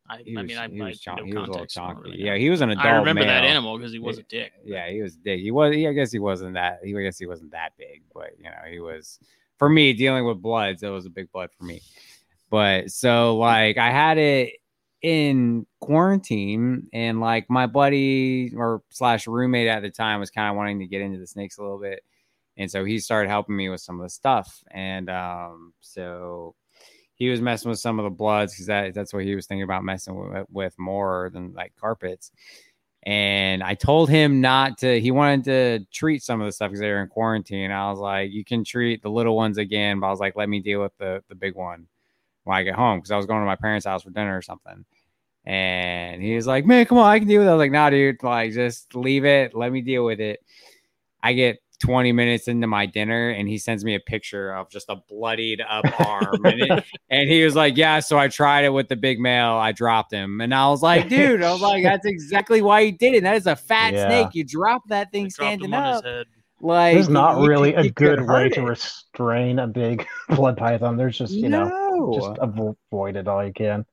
I, He I was, mean, I, he was, I chunk- no he was a little. Chunky. really yeah, he was an adult. I remember that animal because he was a dick. Yeah, he was big. He was. He, I guess he wasn't that. He I guess he wasn't that big, but you know, he was. For me, dealing with bloods, it was a big blood for me. But so, like, I had it in quarantine, and like my buddy or slash roommate at the time was kind of wanting to get into the snakes a little bit, and so he started helping me with some of the stuff, and um, so he was messing with some of the bloods because that that's what he was thinking about messing with, with more than like carpets And I told him not to. He wanted to treat some of the stuff because they were in quarantine. I was like, "You can treat the little ones again," but I was like, "Let me deal with the the big one when I get home," because I was going to my parents' house for dinner or something. And he was like, "Man, come on, I can deal with it." I was like, "Nah, dude, like just leave it. Let me deal with it." I get 20 minutes into my dinner and he sends me a picture of just a bloodied up arm and, it, and, he was like yeah so i tried it with the big male i dropped him. And i was like dude i was like that's exactly why you did it that is a fat yeah. snake you drop that thing standing up. like there's not really a good way to restrain a big blood python. There's just you no. know just avoid it all you can.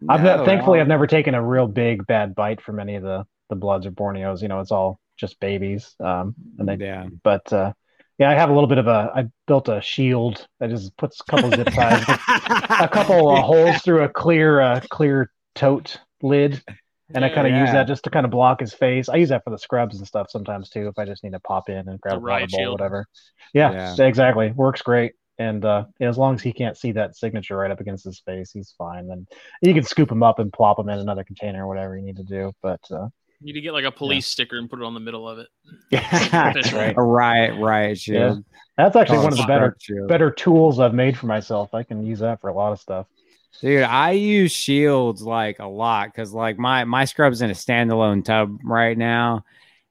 No, i've thankfully i've never taken a real big bad bite from any of the the bloods or borneos you know it's all just babies. Um, and they, yeah. But uh, yeah, I have a little bit of a. I built a shield. that just puts a couple zip ties, a couple uh, holes through a clear, uh, clear tote lid, and yeah, I kind of yeah. use that just to kind of block his face. I use that for the scrubs and stuff sometimes too, if I just need to pop in and grab a water bowl, whatever. Yeah, yeah, exactly. Works great. And uh, as long as he can't see that signature right up against his face, he's fine. Then you can scoop him up and plop him in another container or whatever you need to do. But uh, you need to get like a police yeah. sticker and put it on the middle of it. Yeah, that's right. A riot, riot shield. Yeah. That's actually oh, one of the better shield. better tools I've made for myself. I can use that for a lot of stuff. Dude, I use shields like a lot because like my my scrub's in a standalone tub right now.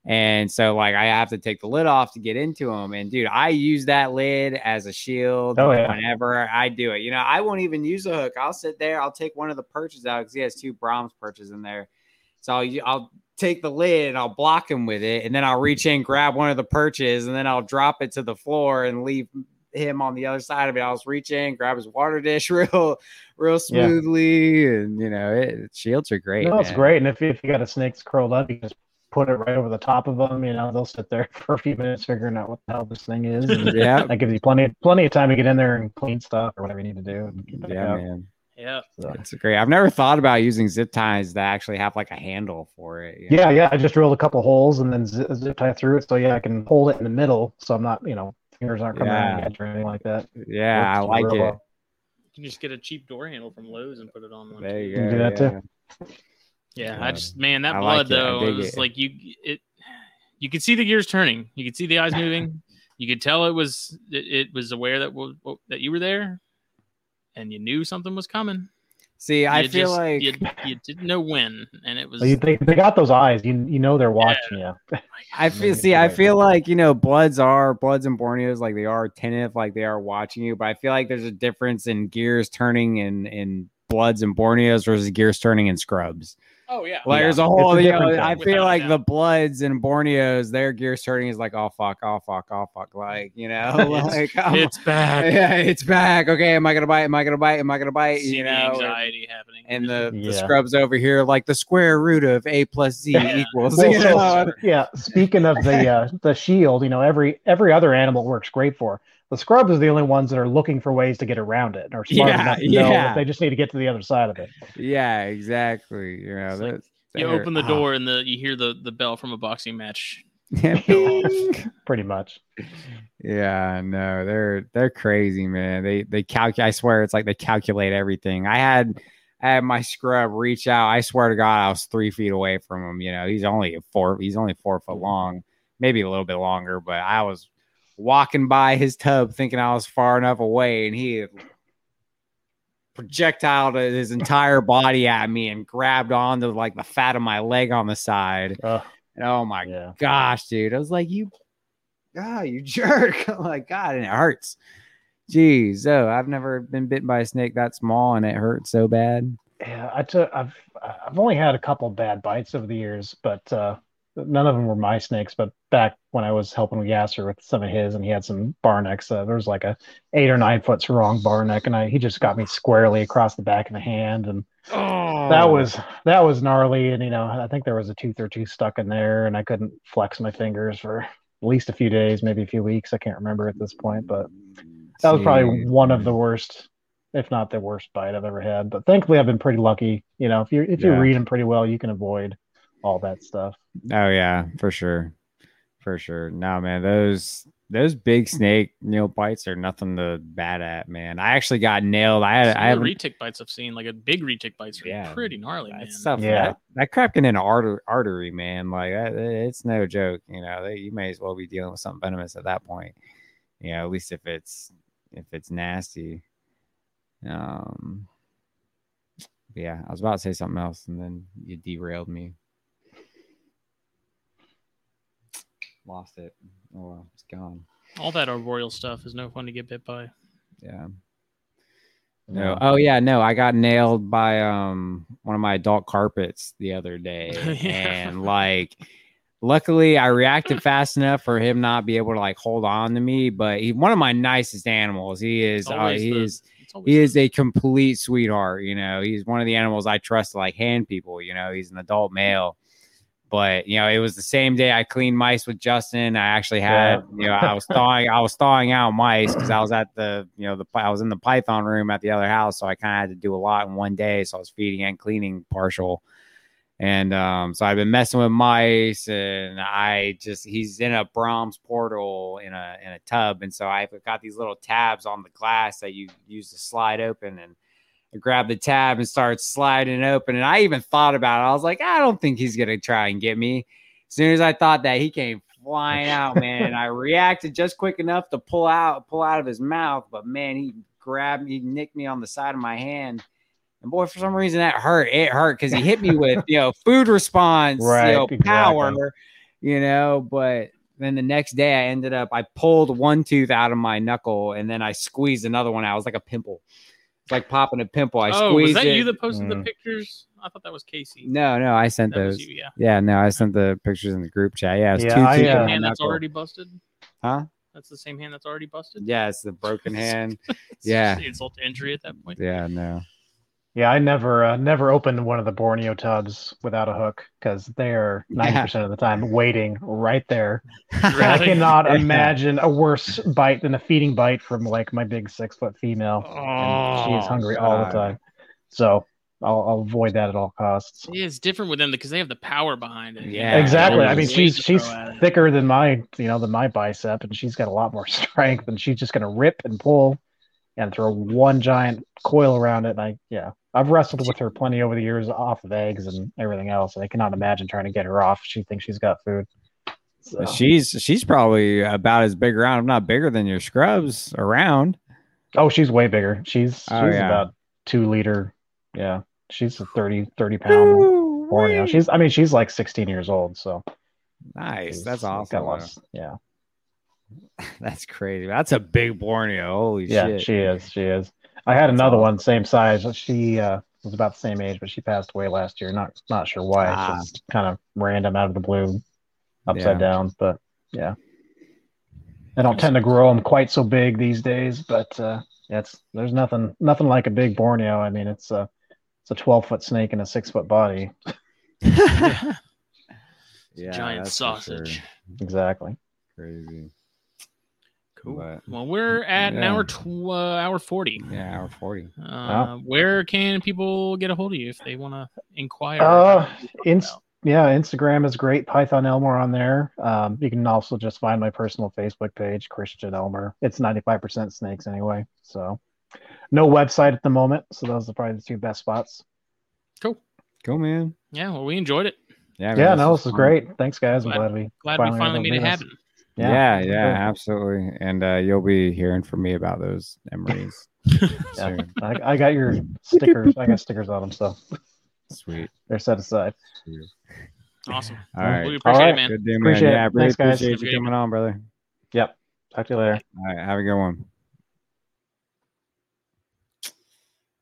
And so, like, I have to take the lid off to get into them. And dude, I use that lid as a shield oh, yeah. whenever I do it. You know, I won't even use a hook. I'll sit there. I'll take one of the perches out because he has two Brahms perches in there. So I'll, I'll take the lid and I'll block him with it, and then I'll reach in, grab one of the perches, and then I'll drop it to the floor and leave him on the other side of it. I'll just reach in, grab his water dish real, real smoothly, yeah. and you know, it, shields are great. No, it's great. And if, if you got a snake curled up, you just put it right over the top of them. You know, they'll sit there for a few minutes figuring out what the hell this thing is. yeah, that gives you plenty, plenty of time to get in there and clean stuff or whatever you need to do. Yeah, man. Yeah, so. it's great. I've never thought about using zip ties that actually have like a handle for it. Yeah, know? yeah. I just drilled a couple holes and then zip, zip tie through it, so yeah, I can hold it in the middle, so I'm not, you know, fingers aren't coming yeah. out or anything like that. Yeah, I like it. Well. You can just get a cheap door handle from Lowe's and put it on one. There you, go, do that yeah. too. Yeah, I just man, that I blood like though, it, was like you it. You could see the gears turning. You could see the eyes moving. you could tell it was it, it was aware that that you were there, and you knew something was coming. See, I feel just, like you, you, didn't know when, and it was. Oh, they, they got those eyes. You you know they're watching yeah. you. I feel. see, I feel like you know, bloods are bloods and Borneos like they are attentive, like they are watching you. But I feel like there's a difference in gears turning in in bloods and Borneos versus gears turning in scrubs. Oh yeah. Like yeah. there's a whole. A you know, I feel like the Bloods and Borneos, their gear starting is like, oh fuck, oh fuck, oh fuck, like you know, like it's, it's back. Yeah, it's back. Okay, am I gonna bite? Am I gonna bite? Am I gonna bite? You know, anxiety and, happening. And the, yeah. the scrubs over here, like the square root of a plus z equals. Well, so, yeah. Speaking of the uh, the shield, you know, every every other animal works great for. The scrubs are the only ones that are looking for ways to get around it or smart yeah, enough to know yeah. they just need to get to the other side of it. Yeah, exactly. You know, that's you open the uh-huh. door and the you hear the the bell from a boxing match. Pretty much. Yeah, no, they're they're crazy, man. They they calculate. I swear, it's like they calculate everything. I had I had my scrub reach out. I swear to God, I was three feet away from him. You know, he's only four. He's only four foot mm-hmm. long, maybe a little bit longer. But I was walking by his tub, thinking I was far enough away, and he projectile his entire body at me and grabbed onto like the fat of my leg on the side. and oh my yeah. gosh, dude. I was like, you ah, you jerk. oh my god, and it hurts. Jeez, oh, I've never been bitten by a snake that small and it hurts so bad. Yeah, I took I've I've only had a couple bad bites over the years, but uh none of them were my snakes, but back when I was helping Yasser with some of his, and he had some bar necks, uh, there was like a eight or nine foot wrong bar neck, and I he just got me squarely across the back of the hand, and oh. that was that was gnarly. And you know, I think there was a tooth or two stuck in there, and I couldn't flex my fingers for at least a few days, maybe a few weeks. I can't remember at this point, but that was probably one of the worst if not the worst bite I've ever had. But thankfully, I've been pretty lucky. You know, if you if you yeah. read them pretty well, you can avoid all that stuff. Oh yeah, for sure, for sure. No, man, those those big snake nail bites are nothing to bad at, man. I actually got nailed. I had Some I have retic bites I've seen, like a big retic bites, are Yeah, pretty gnarly, man. that stuff. Yeah. That, that crap can in an artery, artery, man. Like that, it's no joke. You know, they, you may as well be dealing with something venomous at that point. You know, at least if it's if it's nasty. Um. Yeah, I was about to say something else, and then you derailed me. Lost it. Oh, it's gone. All that arboreal stuff is no fun to get bit by. Yeah. No. Oh yeah, no. I got nailed by um one of my adult carpets the other day, Yeah. and like, luckily I reacted fast enough for him not be able to like hold on to me. But he one of my nicest animals. He is. Uh, he the- is. He the- is a complete sweetheart. You know, he's one of the animals I trust to like hand people. You know, he's an adult male. But you know, it was the same day I cleaned mice with Justin. I actually had, you know, I was thawing, I was thawing out mice because I was at the, you know, the I was in the Python room at the other house, so I kind of had to do a lot in one day. So I was feeding and cleaning partial, and um, so I've been messing with mice, and I just he's in a Brahms portal in a in a tub, and so I've got these little tabs on the glass that you use to slide open, and I grabbed the tab and started sliding it open. And I even thought about it. I was like, I don't think he's gonna try and get me. As soon as I thought that, he came flying out, man. And I reacted just quick enough to pull out, pull out of his mouth. But man, he grabbed me, nicked me on the side of my hand. And boy, for some reason that hurt. It hurt because he hit me with, you know, food response, Right, you know, exactly. power, you know, but then the next day I ended up I pulled one tooth out of my knuckle and then I squeezed another one out. It was like a pimple. It's like popping a pimple. I oh, was that it. you that posted the Mm. pictures? I thought that was Casey. no, no, I sent that those. was you, yeah. Yeah, no, I sent the pictures in the group chat. Yeah, it's Yeah, two I, teeth uh, in Same my hand that's knuckle. already busted. Huh? That's the same hand that's already busted. Yeah, it's the broken hand. It's Yeah. insult to injury at that point. yeah, no. Yeah, I never uh, never opened one of the Borneo tubs without a hook because they're ninety percent of the time waiting right there. And I cannot imagine a worse bite than a feeding bite from like my big six foot female. and she's Oh, hungry all the time. So I'll, I'll avoid that at all costs. Yeah, it's different with them because they have the power behind it. Yeah, exactly. I mean, she's she's throw at it. thicker than my you know than my bicep, and she's got a lot more strength, and she's just gonna rip and pull and throw one giant coil around it. And I yeah, I've wrestled with her plenty over the years off of eggs and everything else, and I cannot imagine trying to get her off. She thinks she's got food. So, She's she's probably about as big around, if not bigger than your scrubs around. oh, she's way bigger. She's oh, she's Oh, yeah. about two liter. Yeah, she's a 30, 30 pound Borneo. She's I mean she's like sixteen years old, so nice. she's That's awesome. lots- Yeah. That's crazy. That's a big Borneo. Holy shit. Yeah, shit. she is. She is. I had another one, same size. She uh, was about the same age, but she passed away last year. Not not sure why. Ah. It's just kind of random out of the blue, upside Yeah. down. But yeah, I don't tend to grow them quite so big these days. But uh, yeah, it's there's nothing nothing like a big Borneo. I mean, it's a it's a 12 foot snake in a six foot body. yeah, Giant that's for sure. sausage. Exactly. Crazy. Cool. But- well, we're at an hour tw- uh, hour forty. Yeah, hour forty. Uh, Where can people get a hold of you if they want to inquire? Uh, about what you talk inst- Yeah, Instagram is great. Python Elmer on there. Um, you can also just find my personal Facebook page, Christian Elmer. It's 95% snakes anyway. So no website at the moment. So those are probably the two best spots. Cool. Cool, man. Yeah. Well, we enjoyed it. Yeah, man, yeah, no, this is great. Thanks, guys. I'm Glad- glad we Glad Finally we finally made it do this. happen. Yeah, yeah, sure. absolutely. And uh, you'll be hearing from me about those Emorys Yeah. I, I got your stickers. I got stickers on them, so Sweet. they're set aside. Sweet. Awesome. All right. We All appreciate right. it, man. Good deal, man. Appreciate it. Yeah, I really Thanks, guys. appreciate Have you good coming on, brother. Yep. Talk to you later. All right, have a good one.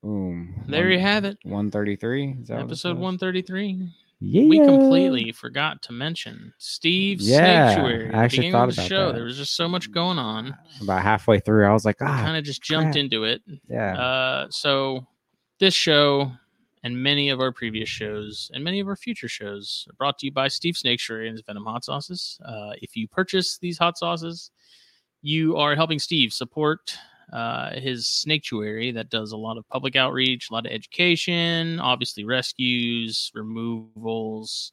Boom. There you have it. One thirty-three. Is that Episode says? 133. Yeah. We completely forgot to mention Steve Yeah, Snaketuary. I actually thought of the about show. that. There was just so much going on. About halfway through, I was like, ah, kind of just jumped crap. into it. yeah. Uh, so this show and many of our previous shows and many of our future shows are brought to you by Steve Snaketuary and his Venom hot sauces. Uh, if you purchase these hot sauces, you are helping Steve support uh, his snaketuary that does a lot of public outreach, a lot of education, obviously rescues, removals,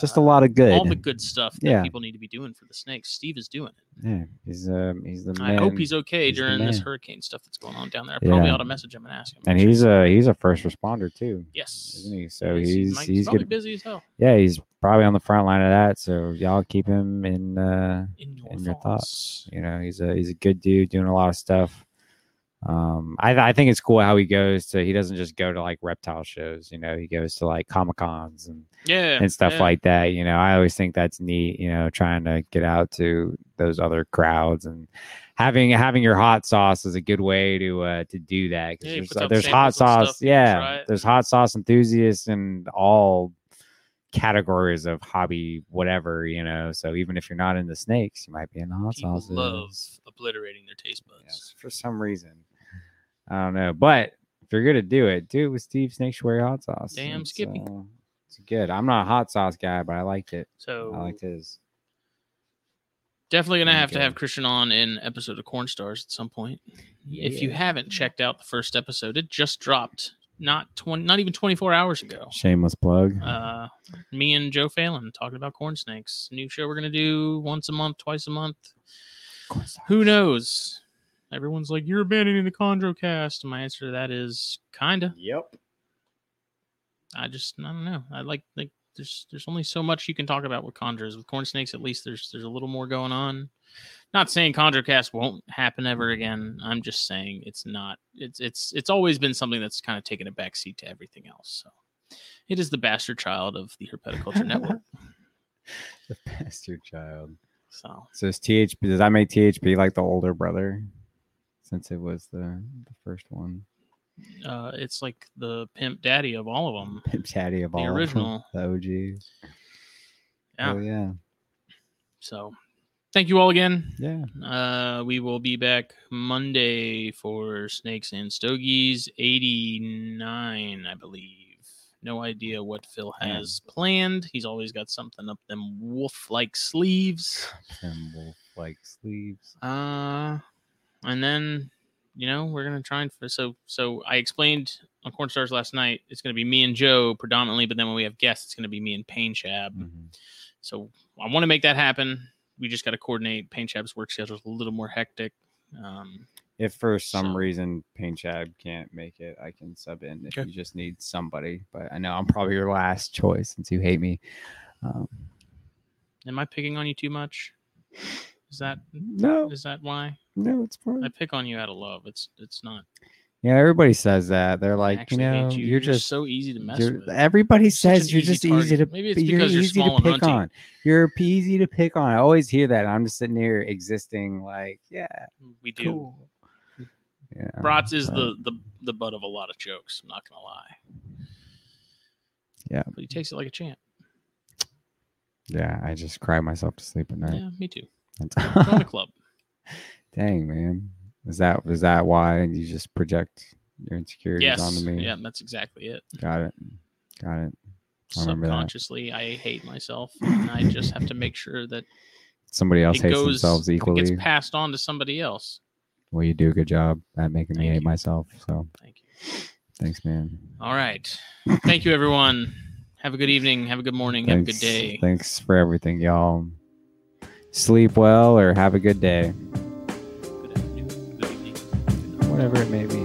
just a lot of good. all the good stuff that Yeah. people need to be doing for the snakes. Steve is doing it. yeah, he's um he's the I hope he's okay he's during this hurricane stuff that's going on down there. I probably Yeah. ought to message him and ask him. and I'm sure he's a he's a first responder too, yes. isn't he? So Yes, he's he's probably good. busy as hell. Yeah, he's probably on the front line of that. So y'all keep him in. uh In your, In your thoughts. You know, he's a he's a good dude doing a lot of stuff. Um, I I think it's cool how he goes to. He doesn't just go to like reptile shows. You know, he goes to like comic cons and Yeah. and stuff yeah. like that. You know, I always think that's neat. You know, trying to get out to those other crowds and having having your hot sauce is a good way to uh to do that. Yeah, there's uh, there's hot sauce, stuff, you can try yeah. There's hot sauce enthusiasts and all categories of hobby, whatever you know. So even if you're not into snakes, you might be into hot sauces. love obliterating their taste buds. Yes, for some reason. I don't know, but if you're gonna do it, do it with Steve Snaketuary hot sauce. Damn It's, Skippy. uh, it's good. I'm not a hot sauce guy, but I liked it. So I liked his. definitely gonna have to have Christian on in episode of Corn Stars at some point. If you haven't checked out the first episode, it just dropped not 20, not even 24 hours ago. Shameless plug. Uh, me and Joe Phelan talking about corn snakes. New show we're gonna do once a month, twice a month. Who knows? Everyone's like, "You're abandoning the Chondro cast." And my answer to that is kinda. Yep. I just I don't know. I like like there's there's only so much you can talk about with chondros. With corn snakes, at least there's there's a little more going on. Not saying chondrocast won't happen ever again. I'm just saying it's not. It's it's it's always been something that's kind of taken a backseat to everything else. So it is the bastard child of the herpetoculture network. The bastard child. So So is THP does that make THP like the older brother? Since it was the the first one. uh, it's like the pimp daddy of all of them. Pimp Daddy of The all of them, original. The OG. Yeah. Oh yeah. So thank you all again. Yeah. Uh, we will be back Monday for Snakes and Stogies 89, I believe. No idea what Phil Yeah. has planned. He's always got something up them wolf like sleeves. Them wolf like sleeves. Uh, and then, you know, we're going to try and. So, so I explained on Corn Stars last night, it's going to be me and Joe predominantly, but then when we have guests, it's going to be me and Pain Shab. Mhm. So I want to make that happen. We just got to coordinate. Pain Shab's work schedule is a little more hectic. Um, If for some So- reason Pain Chad can't make it, I can sub in if Okay. you just need somebody. But I know I'm probably your last choice since you hate me. Um, am I picking on you too much? Is that no, is that why no, it's fine. I pick on you out of love? It's it's not. Yeah, everybody says that. They're like, you know, you. you're just so easy to mess with. everybody such says you're easy just easy to. Maybe it's you're because you're easy small to pick runty. on. You're easy to pick on. I always hear that. I'm just sitting here existing like, yeah, we do. cool. Yeah. Bratz is but- the, the the butt of a lot of jokes. I'm not gonna lie. Yeah. but he takes it like a champ. yeah, I just cry myself to sleep at night. Yeah, me too. That's- Join the club. Dang, man. Is that is that why you just project your insecurities Yes. onto me? Yeah, that's exactly it. Got it. Got it. I. Subconsciously, I hate myself, and I just have to make sure that Somebody else hates goes themselves it equally. gets passed on to somebody else. well, you do a good job at making me Thank hate myself. So Thank you. thanks, man. All right. Thank you, everyone. Have a good evening. Have a good morning. Have a good day. Thanks for everything, y'all. Sleep well or have a good day. Good afternoon. Good evening. Whatever it may be.